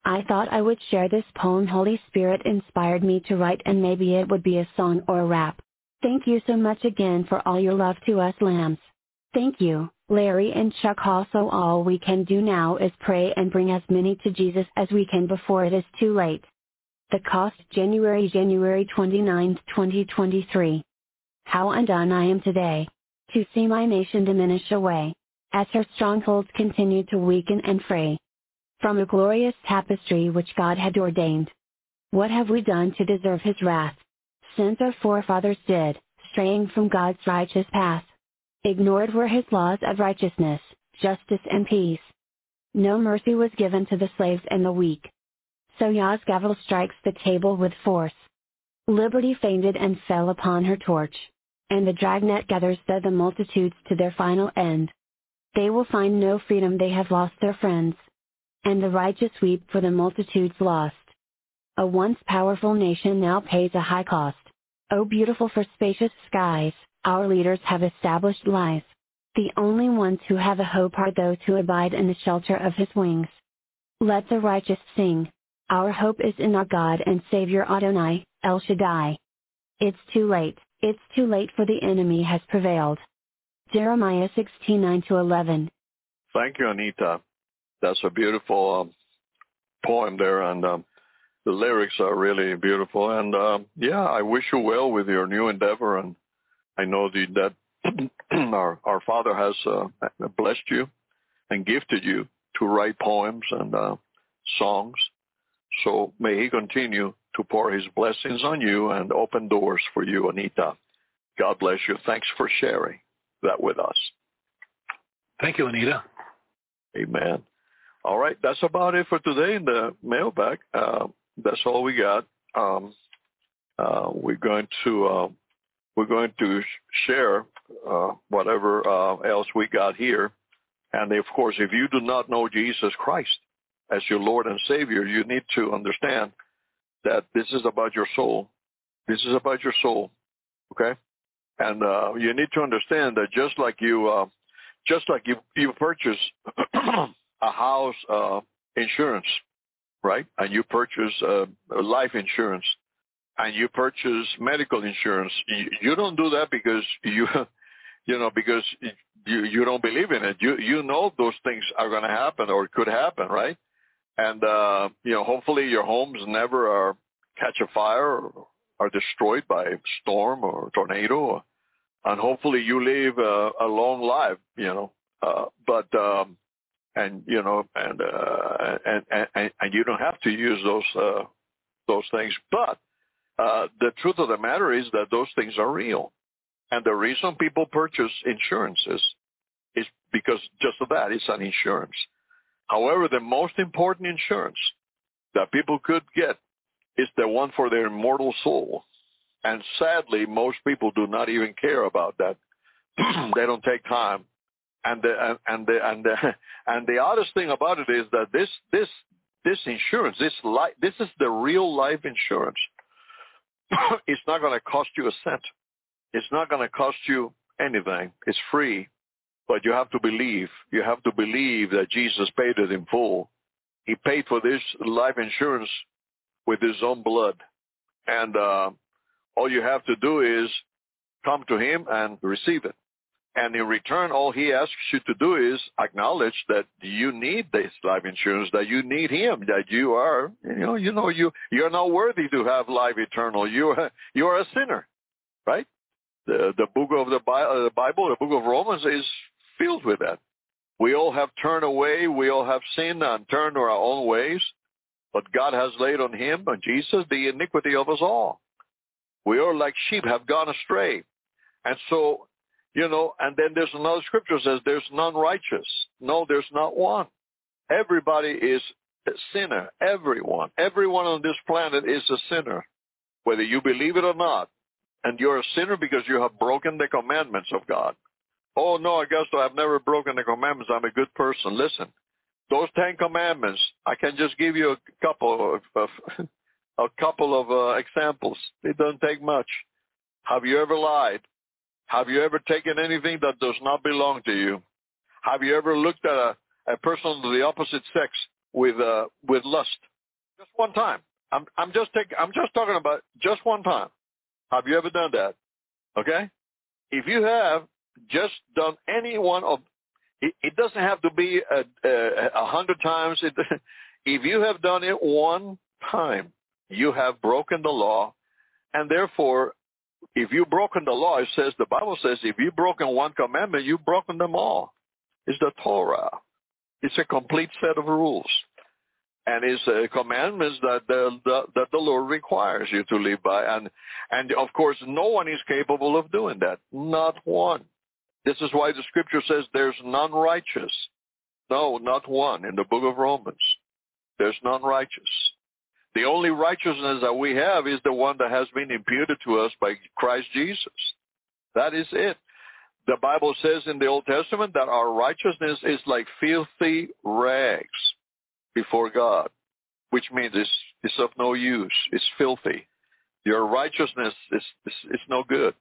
I thought I would share this poem Holy Spirit inspired me to write and maybe it would be a song or a rap. Thank you so much again for all your love to us lambs. Thank you, Larry and Chuck also all we can do now is pray and bring as many to Jesus as we can before it is too late. The cost January January 29, 2023. How undone I am today. To see my nation diminish away. As her strongholds continue to weaken and fray. From a glorious tapestry which God had ordained. What have we done to deserve his wrath? Since our forefathers did, straying from God's righteous path. Ignored were his laws of righteousness, justice and peace. No mercy was given to the slaves and the weak. So Yah's gavel strikes the table with force. Liberty fainted and fell upon her torch. And the dragnet gathers the, the multitudes to their final end. They will find no freedom they have lost their friends. And the righteous weep for the multitudes lost. A once powerful nation now pays a high cost. Oh beautiful for spacious skies, our leaders have established lies. The only ones who have a hope are those who abide in the shelter of his wings. Let the righteous sing. Our hope is in our God and Savior Adonai, El Shaddai. It's too late, it's too late for the enemy has prevailed. Jeremiah 16:9-11. Thank you, Anita. That's a beautiful um, poem there, and um, the lyrics are really beautiful. And um, yeah, I wish you well with your new endeavor, and I know the, that (clears throat) our our Father has uh, blessed you and gifted you to write poems and uh, songs. So may He continue to pour His blessings on you and open doors for you, Anita. God bless you. Thanks for sharing that with us. Thank you, Anita. Amen. All right, that's about it for today in the mailbag. Uh, that's all we got. Um, uh, we're going to uh, we're going to share uh, whatever uh, else we got here, and of course, if you do not know Jesus Christ as your Lord and Savior, you need to understand that this is about your soul. This is about your soul, okay? And uh, you need to understand that just like you, uh, just like you, you purchase (clears throat) a house insurance, right? And you purchase uh, life insurance, and you purchase medical insurance. You, you don't do that because you (laughs) you know, because you you don't believe in it. You you know those things are going to happen or could happen, right? And uh, you know, hopefully your homes never are catch a fire or are destroyed by storm or tornado, Or, and hopefully you live a, a long life, you know. Uh, but um, and you know, and, uh, and and and you don't have to use those uh, those things. But uh, the truth of the matter is that those things are real, and the reason people purchase insurances is because just of that. It's an insurance. However, the most important insurance that people could get is the one for their immortal soul. And sadly, most people do not even care about that. (clears throat) they don't take time. And the and the and (laughs) the and the oddest thing about it is that this this this insurance, this life, this is the real life insurance. (coughs) it's not going to cost you a cent. It's not going to cost you anything. It's free, but you have to believe. You have to believe that Jesus paid it in full. He paid for this life insurance with his own blood. And uh, all you have to do is come to him and receive it. And in return, all he asks you to do is acknowledge that you need this life insurance, that you need him, that you are, you know, you know, you you're not worthy to have life eternal. You are you are a sinner, right? The the book of the Bible, the uh, Bible, the book of Romans is filled with that. We all have turned away. We all have sinned and turned to our own ways. But God has laid on him, on Jesus, the iniquity of us all. We all, like sheep have gone astray. And so, you know, and then there's another scripture says there's none righteous. No, there's not one. Everybody is a sinner. Everyone. Everyone on this planet is a sinner, whether you believe it or not. And you're a sinner because you have broken the commandments of God. Oh, no, Augusto, I've never broken the commandments. I'm a good person. Listen, those Ten Commandments, I can just give you a couple of, (laughs) a couple of uh, examples. It doesn't take much. Have you ever lied? Have you ever taken anything that does not belong to you? Have you ever looked at a, a person of the opposite sex with uh, with lust? Just one time. I'm I'm just take, I'm just talking about just one time. Have you ever done that? Okay? If you have just done any one of it, it doesn't have to be a, a, a hundred times. It, (laughs) if you have done it one time, you have broken the law, and therefore, if you've broken the law, it says the Bible says if you've broken one commandment, you've broken them all. It's the Torah. It's a complete set of rules, and it's a commandments that the, the that the Lord requires you to live by, and and of course, no one is capable of doing that. Not one. This is why the scripture says there's none righteous. No, not one in the book of Romans. There's none righteous. The only righteousness that we have is the one that has been imputed to us by Christ Jesus. That is it. The Bible says in the Old Testament that our righteousness is like filthy rags before God, which means it's, it's of no use. It's filthy. Your righteousness is, is, is no good.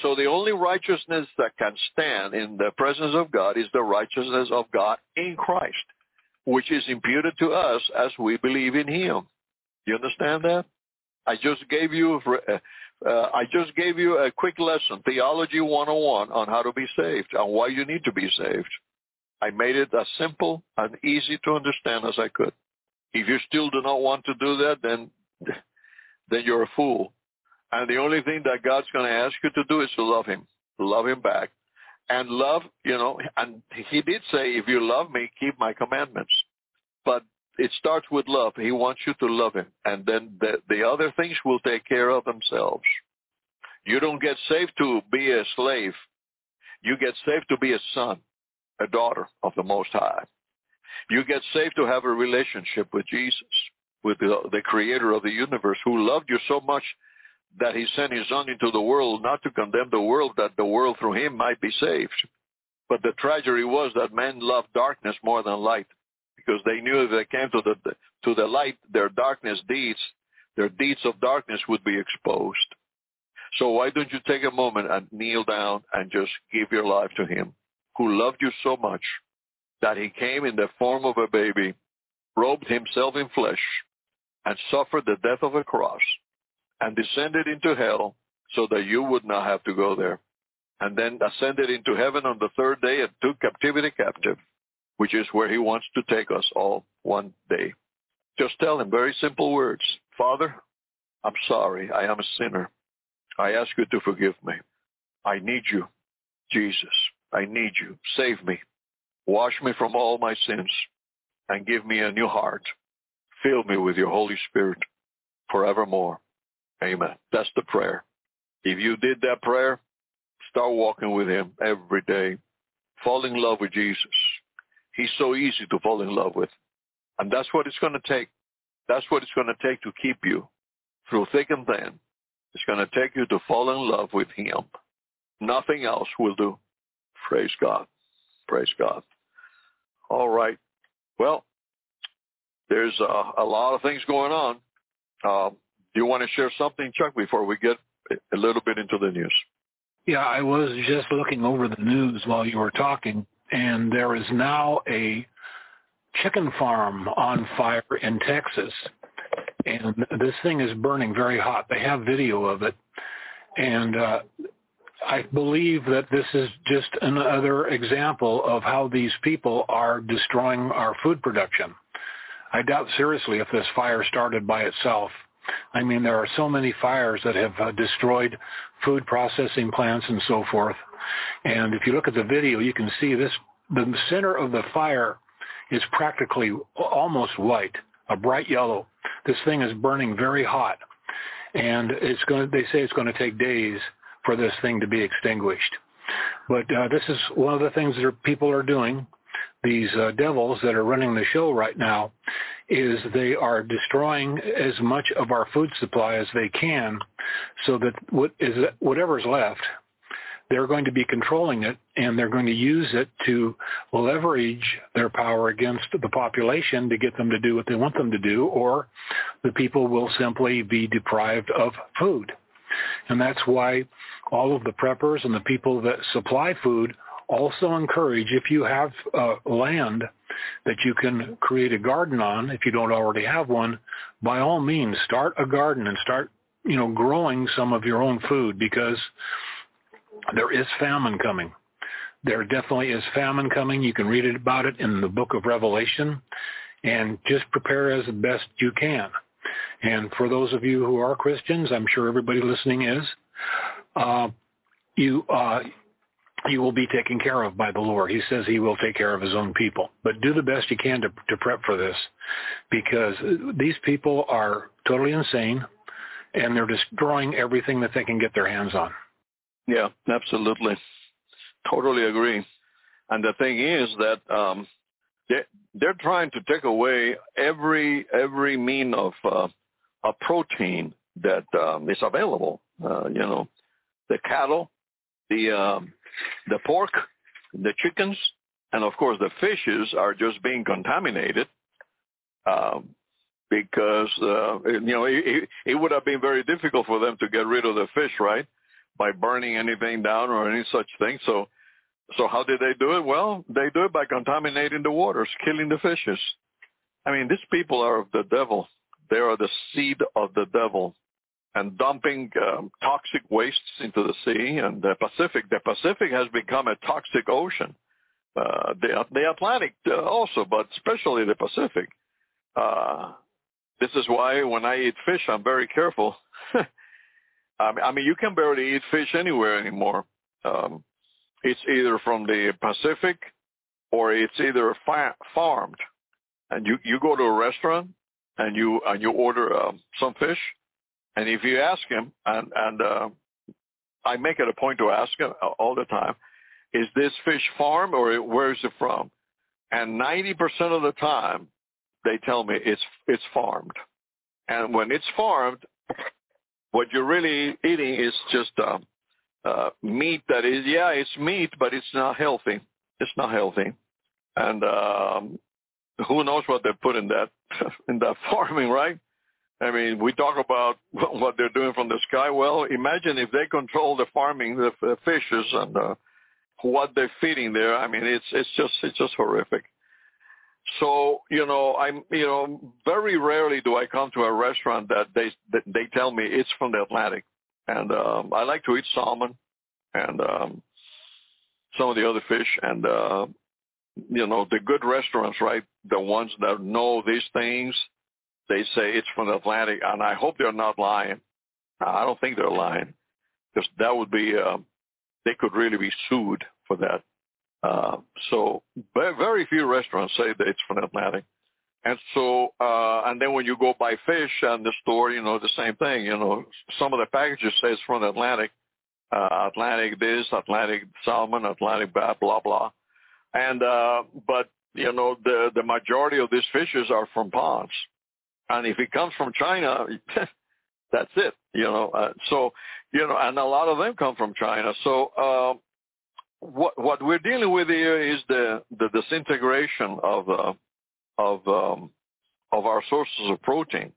So the only righteousness that can stand in the presence of God is the righteousness of God in Christ, which is imputed to us as we believe in him. You understand that? I just gave you uh, I just gave you a quick lesson, Theology 101 on how to be saved and why you need to be saved. I made it as simple and easy to understand as I could. If you still do not want to do that, then then you're a fool. And the only thing that God's going to ask you to do is to love him, love him back. And love, you know, and he did say, if you love me, keep my commandments. But it starts with love. He wants you to love him. And then the, the other things will take care of themselves. You don't get saved to be a slave. You get saved to be a son, a daughter of the Most High. You get saved to have a relationship with Jesus, with the, the creator of the universe who loved you so much that he sent his son into the world not to condemn the world, that the world through him might be saved. But the tragedy was that men loved darkness more than light because they knew if they came to the, to the light, their darkness deeds, their deeds of darkness would be exposed. So why don't you take a moment and kneel down and just give your life to him who loved you so much that he came in the form of a baby, robed himself in flesh, and suffered the death of a cross and descended into hell so that you would not have to go there. and then ascended into heaven on the third day and took captivity captive, which is where he wants to take us all one day. Just tell him very simple words. Father, I'm sorry. I am a sinner. I ask you to forgive me. I need you, Jesus. I need you. Save me. Wash me from all my sins and give me a new heart. Fill me with your Holy Spirit forevermore. Amen. That's the prayer. If you did that prayer, start walking with him every day. Fall in love with Jesus. He's so easy to fall in love with. And that's what it's going to take. That's what it's going to take to keep you through thick and thin. It's going to take you to fall in love with him. Nothing else will do. Praise God. Praise God. All right. Well, there's uh, a lot of things going on. Uh, do you want to share something, Chuck, before we get a little bit into the news? Yeah, I was just looking over the news while you were talking, and there is now a chicken farm on fire in Texas. And this thing is burning very hot. They have video of it. And uh, I believe that this is just another example of how these people are destroying our food production. I doubt seriously if this fire started by itself. I mean, there are so many fires that have uh, destroyed food processing plants and so forth. And if you look at the video, you can see this, the center of the fire is practically almost white, a bright yellow. This thing is burning very hot. And it's going to, they say it's going to take days for this thing to be extinguished. But uh, this is one of the things that people are doing. These uh, devils that are running the show right now is they are destroying as much of our food supply as they can so that what is whatever's left they're going to be controlling it and they're going to use it to leverage their power against the population to get them to do what they want them to do or the people will simply be deprived of food. And that's why all of the preppers and the people that supply food also encourage if you have uh, land that you can create a garden on if you don't already have one by all means start a garden and start you know growing some of your own food because there is famine coming. There definitely is famine coming. You can read about it in the book of Revelation and just prepare as best you can. And for those of you who are Christians, I'm sure everybody listening is, uh, you, uh, you will be taken care of by the Lord. He says he will take care of his own people. But do the best you can to, to prep for this because these people are totally insane and they're destroying everything that they can get their hands on. Yeah, absolutely. Totally agree. And the thing is that um, they, they're trying to take away every every mean of uh, a protein that um, is available. Uh, you know, the cattle, the um, the pork, the chickens, and of course the fishes are just being contaminated. Um, because uh, you know it, it would have been very difficult for them to get rid of the fish, right? by burning anything down or any such thing. So, so how did they do it? Well, they do it by contaminating the waters, killing the fishes. I mean, these people are of the devil. They are the seed of the devil and dumping um, toxic wastes into the sea and the Pacific. The Pacific has become a toxic ocean. Uh, the, the Atlantic uh, also, but especially the Pacific. Uh, this is why when I eat fish, I'm very careful (laughs) I mean, you can barely eat fish anywhere anymore. Um, it's either from the Pacific or it's either fa- farmed. And you, you go to a restaurant and you and you order um, some fish, and if you ask him, and and uh, I make it a point to ask him all the time, is this fish farmed or where is it from? And 90% of the time, they tell me it's it's farmed. And when it's farmed, what you're really eating is just uh, uh, meat that is, yeah, it's meat, but it's not healthy. It's not healthy. And um, who knows what they put in that (laughs) in that farming, right? I mean, we talk about (laughs) what they're doing from the sky. Well, imagine if they control the farming, the, the fishes, and uh, what they're feeding there. I mean, it's it's just it's just horrific. So, you know, I'm, you know, very rarely do I come to a restaurant that they that they tell me it's from the Atlantic, and um, I like to eat salmon, and um, some of the other fish. And uh, you know, the good restaurants, right? The ones that know these things, they say it's from the Atlantic, and I hope they're not lying. I don't think they're lying, because that would be uh, they could really be sued for that. Uh, so very few restaurants say that it's from the Atlantic. And so, uh, and then when you go buy fish in the store, you know, the same thing, you know, some of the packages say it's from the Atlantic, uh, Atlantic this, Atlantic salmon, Atlantic blah, blah, blah. And, uh, but, you know, the, the majority of these fishes are from ponds. And if it comes from China, (laughs) that's it, you know, uh, so, you know, and a lot of them come from China. So, uh, what, what we're dealing with here is the, the disintegration of, uh, of um, of our sources of protein.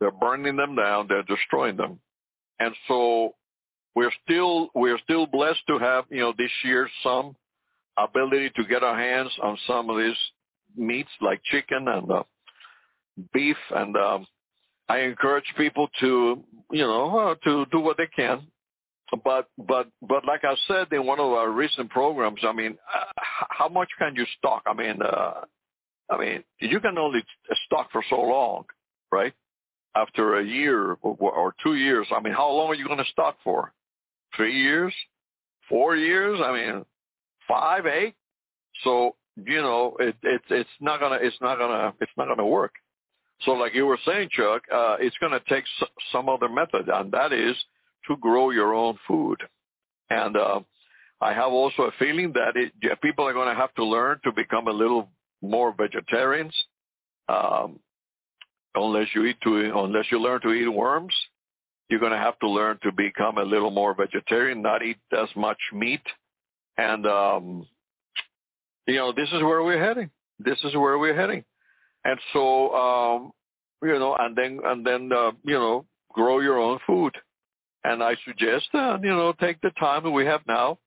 They're burning them down. They're destroying them, and so we're still we're still blessed to have you know this year some ability to get our hands on some of these meats like chicken and uh, beef, and um, I encourage people to you know uh, to do what they can. But but but like I said in one of our recent programs, I mean, uh, how much can you stock? I mean, uh, I mean, you can only stock for so long, right? After a year or two years, I mean, how long are you going to stock for? Three years? Four years? I mean, five, eight? So, you know, it, it's it's not gonna it's not gonna it's not gonna work. So, like you were saying, Chuck, uh, it's going to take s- some other method, and that is to grow your own food. And uh, I have also a feeling that it, people are going to have to learn to become a little more vegetarians, um, unless you eat to unless you learn to eat worms. You're going to have to learn to become a little more vegetarian, not eat as much meat, and um, you know this is where we're heading. This is where we're heading, and so um, you know, and then and then uh, you know, grow your own food. And I suggest that you know take the time that we have now.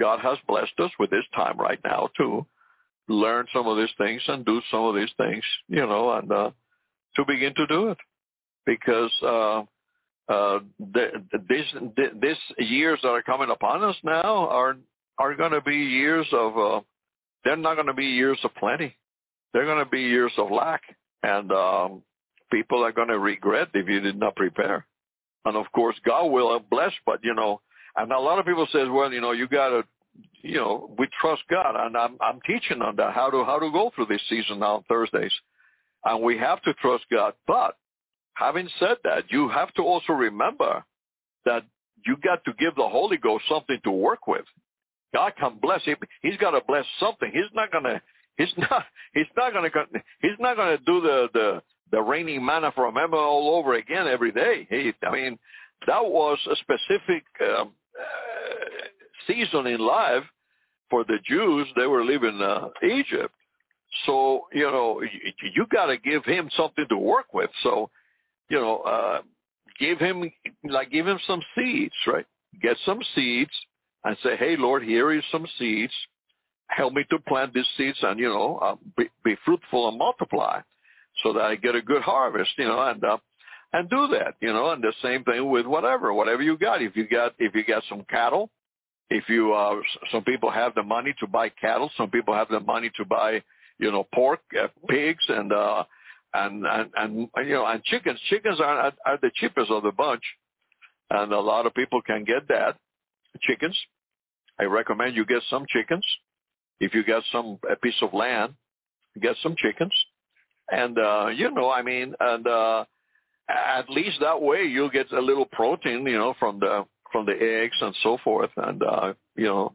God has blessed us with this time right now too learn some of these things and do some of these things, you know, and uh, to begin to do it, because uh, uh, the, these these years that are coming upon us now are are going to be years of uh, they're not going to be years of plenty. They're going to be years of lack, and um, people are going to regret if you did not prepare. And of course, God will bless, but you know, and a lot of people says, well, you know, you got to you know, we trust God, and I'm I'm teaching on that how to how to go through this season now on Thursdays, and we have to trust God. But having said that, you have to also remember that you got to give the Holy Ghost something to work with. God can bless him. He's got to bless something. He's not gonna. He's (laughs) not. He's not gonna. He's not gonna do the the the raining manna from heaven all over again every day. He, I mean, that was a specific um, uh, season in life for the Jews, they were leaving uh, Egypt. So, you know, you, you got to give him something to work with. So, you know, uh, give him, like, give him some seeds, right? Get some seeds and say, hey, Lord, here is some seeds. Help me to plant these seeds and, you know, uh, be, be fruitful and multiply so that I get a good harvest, you know, and, uh, and do that, you know, and the same thing with whatever, whatever you got. If you got, if you got some cattle, if you uh some people have the money to buy cattle some people have the money to buy you know pork uh, pigs and uh and and and you know and chickens. Chickens are are the cheapest of the bunch and a lot of people can get that. Chickens i recommend you get some chickens if you got some a piece of land get some chickens and uh you know i mean and uh at least that way you'll get a little protein you know from the from the eggs and so forth. And uh, you know,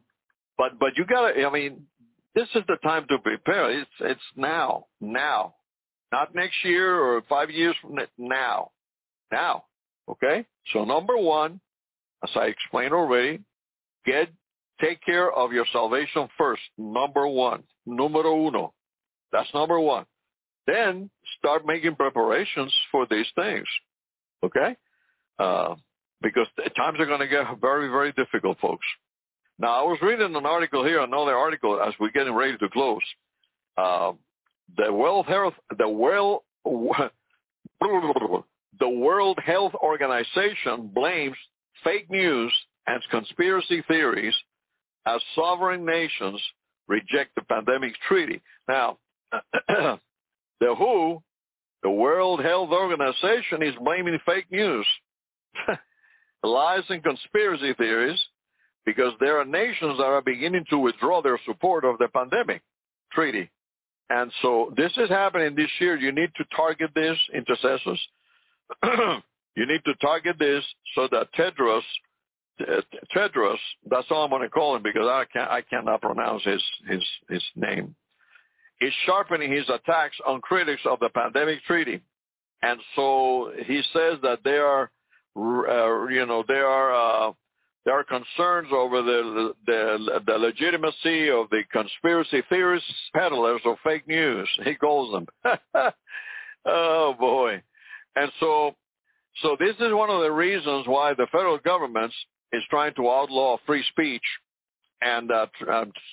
but but you gotta. I mean, this is the time to prepare. It's it's now, now, not next year or five years from now, now. Okay. So number one, as I explained already, get take care of your salvation first. Number one, numero uno. That's number one. Then start making preparations for these things. Okay. Uh, because times are going to get very, very difficult, folks. Now, I was reading an article here, another article as we're getting ready to close. Uh, the World Health, the World, (laughs) the World Health Organization blames fake news and conspiracy theories as sovereign nations reject the pandemic treaty. Now, (clears throat) the WHO, the World Health Organization, is blaming fake news, (laughs) lies and conspiracy theories because there are nations that are beginning to withdraw their support of the pandemic treaty. And so this is happening this year. You need to target this, intercessors. (clears throat) you need to target this so that Tedros, Tedros, that's all I'm going to call him because I can't, I cannot pronounce his, his, his name, is sharpening his attacks on critics of the pandemic treaty. And so he says that they are, uh, you know, they are, uh, there are concerns over the, the, the legitimacy of the conspiracy theorists, peddlers of fake news. He calls them. (laughs) oh boy. And so, so this is one of the reasons why the federal government is trying to outlaw free speech and uh,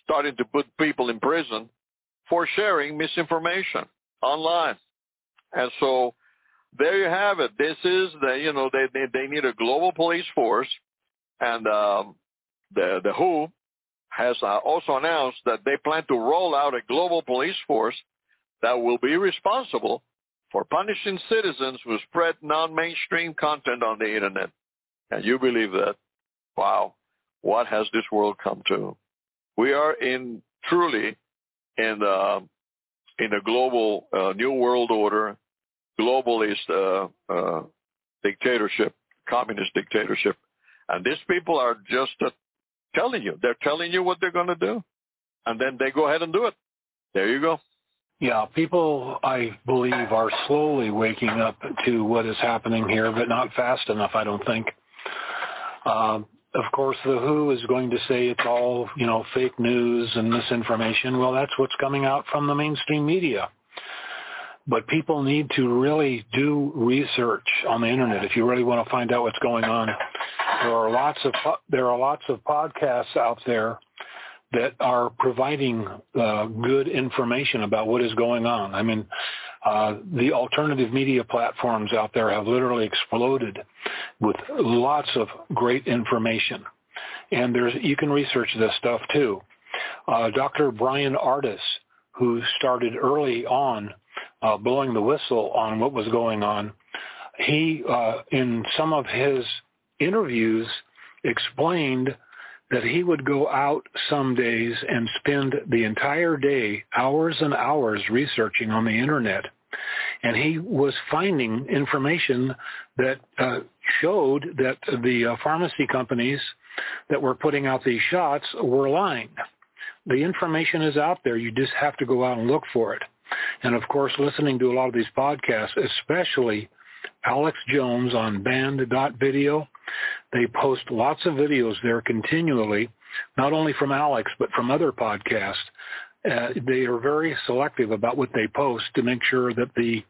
starting to put people in prison for sharing misinformation online. And so there you have it. This is the, you know, they, they, they need a global police force and um, the, the WHO has uh, also announced that they plan to roll out a global police force that will be responsible for punishing citizens who spread non-mainstream content on the internet. And you believe that? Wow. What has this world come to? We are in truly in the, in a global uh, new world order, globalist uh, uh, dictatorship, communist dictatorship. And these people are just uh, telling you. They're telling you what they're going to do. And then they go ahead and do it. There you go. Yeah, people, I believe, are slowly waking up to what is happening here, but not fast enough, I don't think. Uh, of course, the WHO is going to say it's all, you know, fake news and misinformation. Well, that's what's coming out from the mainstream media. But people need to really do research on the internet if you really want to find out what's going on. There are lots of there are lots of podcasts out there that are providing uh, good information about what is going on. I mean, uh, the alternative media platforms out there have literally exploded with lots of great information, and there's you can research this stuff too. Uh, Dr. Bryan Ardis, who started early on uh, blowing the whistle on what was going on, he uh, in some of his interviews explained that he would go out some days and spend the entire day, hours and hours researching on the internet. And he was finding information that uh, showed that the uh, pharmacy companies that were putting out these shots were lying. The information is out there. You just have to go out and look for it. And of course, listening to a lot of these podcasts, especially Alex Jones on banned.video. They post lots of videos there continually, not only from Alex, but from other podcasts. Uh, they are very selective about what they post to make sure that the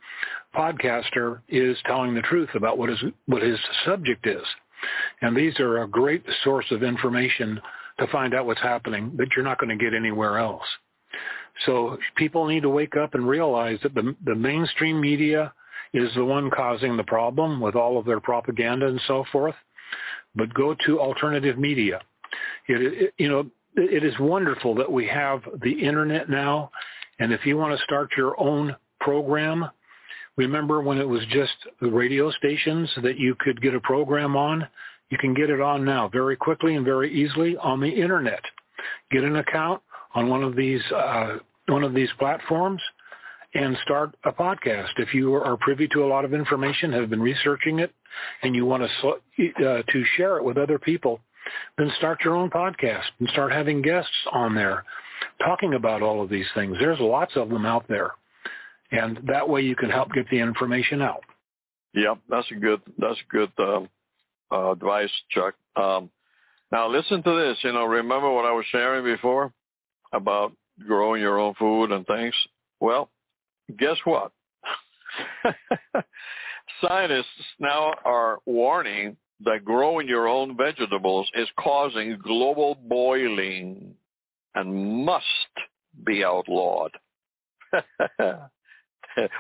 podcaster is telling the truth about what is what his subject is. And these are a great source of information to find out what's happening that you're not going to get anywhere else. So people need to wake up and realize that the, the mainstream media is the one causing the problem with all of their propaganda and so forth. But go to alternative media. It, it, you know, it is wonderful that we have the internet now. And if you want to start your own program, remember when it was just the radio stations that you could get a program on? You can get it on now very quickly and very easily on the internet. Get an account on one of these uh, one of these platforms and start a podcast. If you are privy to a lot of information, have been researching it, and you want to uh, to share it with other people, then start your own podcast and start having guests on there talking about all of these things. There's lots of them out there, and that way you can help get the information out. Yeah, that's a good that's good um, uh, advice, Chuck. Um, now listen to this. You know, remember what I was sharing before about growing your own food and things? Well, guess what? (laughs) Scientists now are warning that growing your own vegetables is causing global boiling and must be outlawed. (laughs)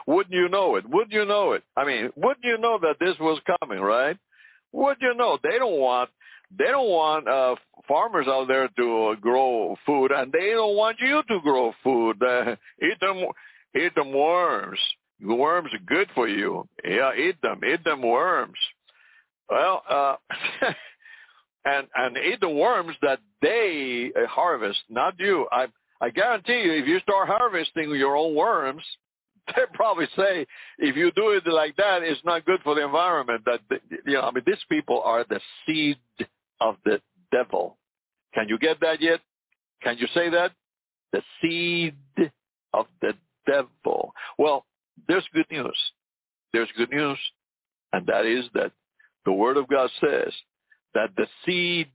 wouldn't you know it? Wouldn't you know it? I mean, wouldn't you know that this was coming, right? Wouldn't you know? They don't want they don't want uh, farmers out there to uh, grow food, and they don't want you to grow food. Uh, eat them, eat them worms. Worms are good for you. Yeah, eat them. Eat them worms. Well, uh, (laughs) and and eat the worms that they harvest, not you. I I guarantee you, if you start harvesting your own worms, (laughs) they probably say if you do it like that, it's not good for the environment. That you know, I mean, these people are the seed of the devil. Can you get that yet? Can you say that? The seed of the devil. Well, there's good news. There's good news, and that is that the Word of God says that the seed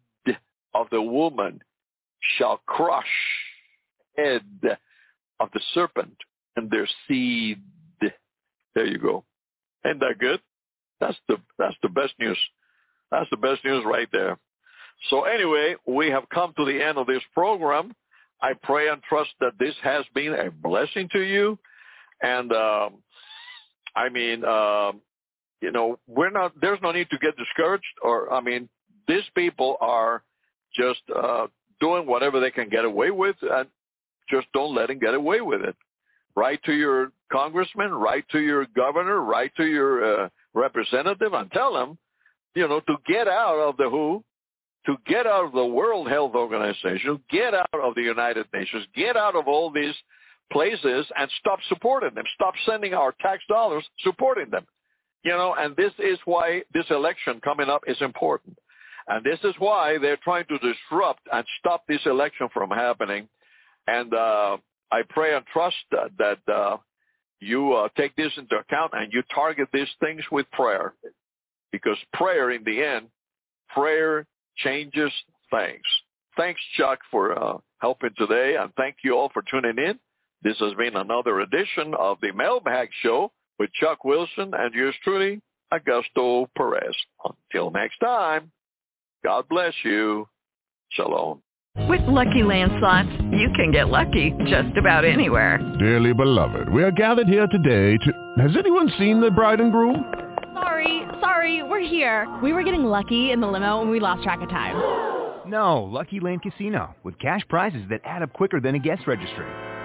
of the woman shall crush the head of the serpent and their seed. There you go. Ain't that good? That's the that's the best news. That's the best news right there. So anyway, we have come to the end of this program. I pray and trust that this has been a blessing to you. And um, I mean, um, you know, we're not. There's no need to get discouraged. Or I mean, these people are just uh, doing whatever they can get away with, and just don't let them get away with it. Write to your congressman, write to your governor, write to your uh, representative, and tell them, you know, to get out of the WHO, to get out of the World Health Organization, get out of the United Nations, get out of all these places and stop supporting them. Stop sending our tax dollars supporting them. You know, and this is why this election coming up is important. And this is why they're trying to disrupt and stop this election from happening. And uh, I pray and trust that, that uh, you uh, take this into account and you target these things with prayer. Because prayer, in the end, prayer changes things. Thanks, Chuck, for uh, helping today, and thank you all for tuning in. This has been another edition of the Mailbag Show with Chuck Wilson and yours truly, Augusto Perez. Until next time, God bless you. Shalom. With Lucky Land slots, you can get lucky just about anywhere. Dearly beloved, we are gathered here today to... Has anyone seen the bride and groom? Sorry, sorry, we're here. We were getting lucky in the limo and we lost track of time. No, Lucky Land Casino, with cash prizes that add up quicker than a guest registry.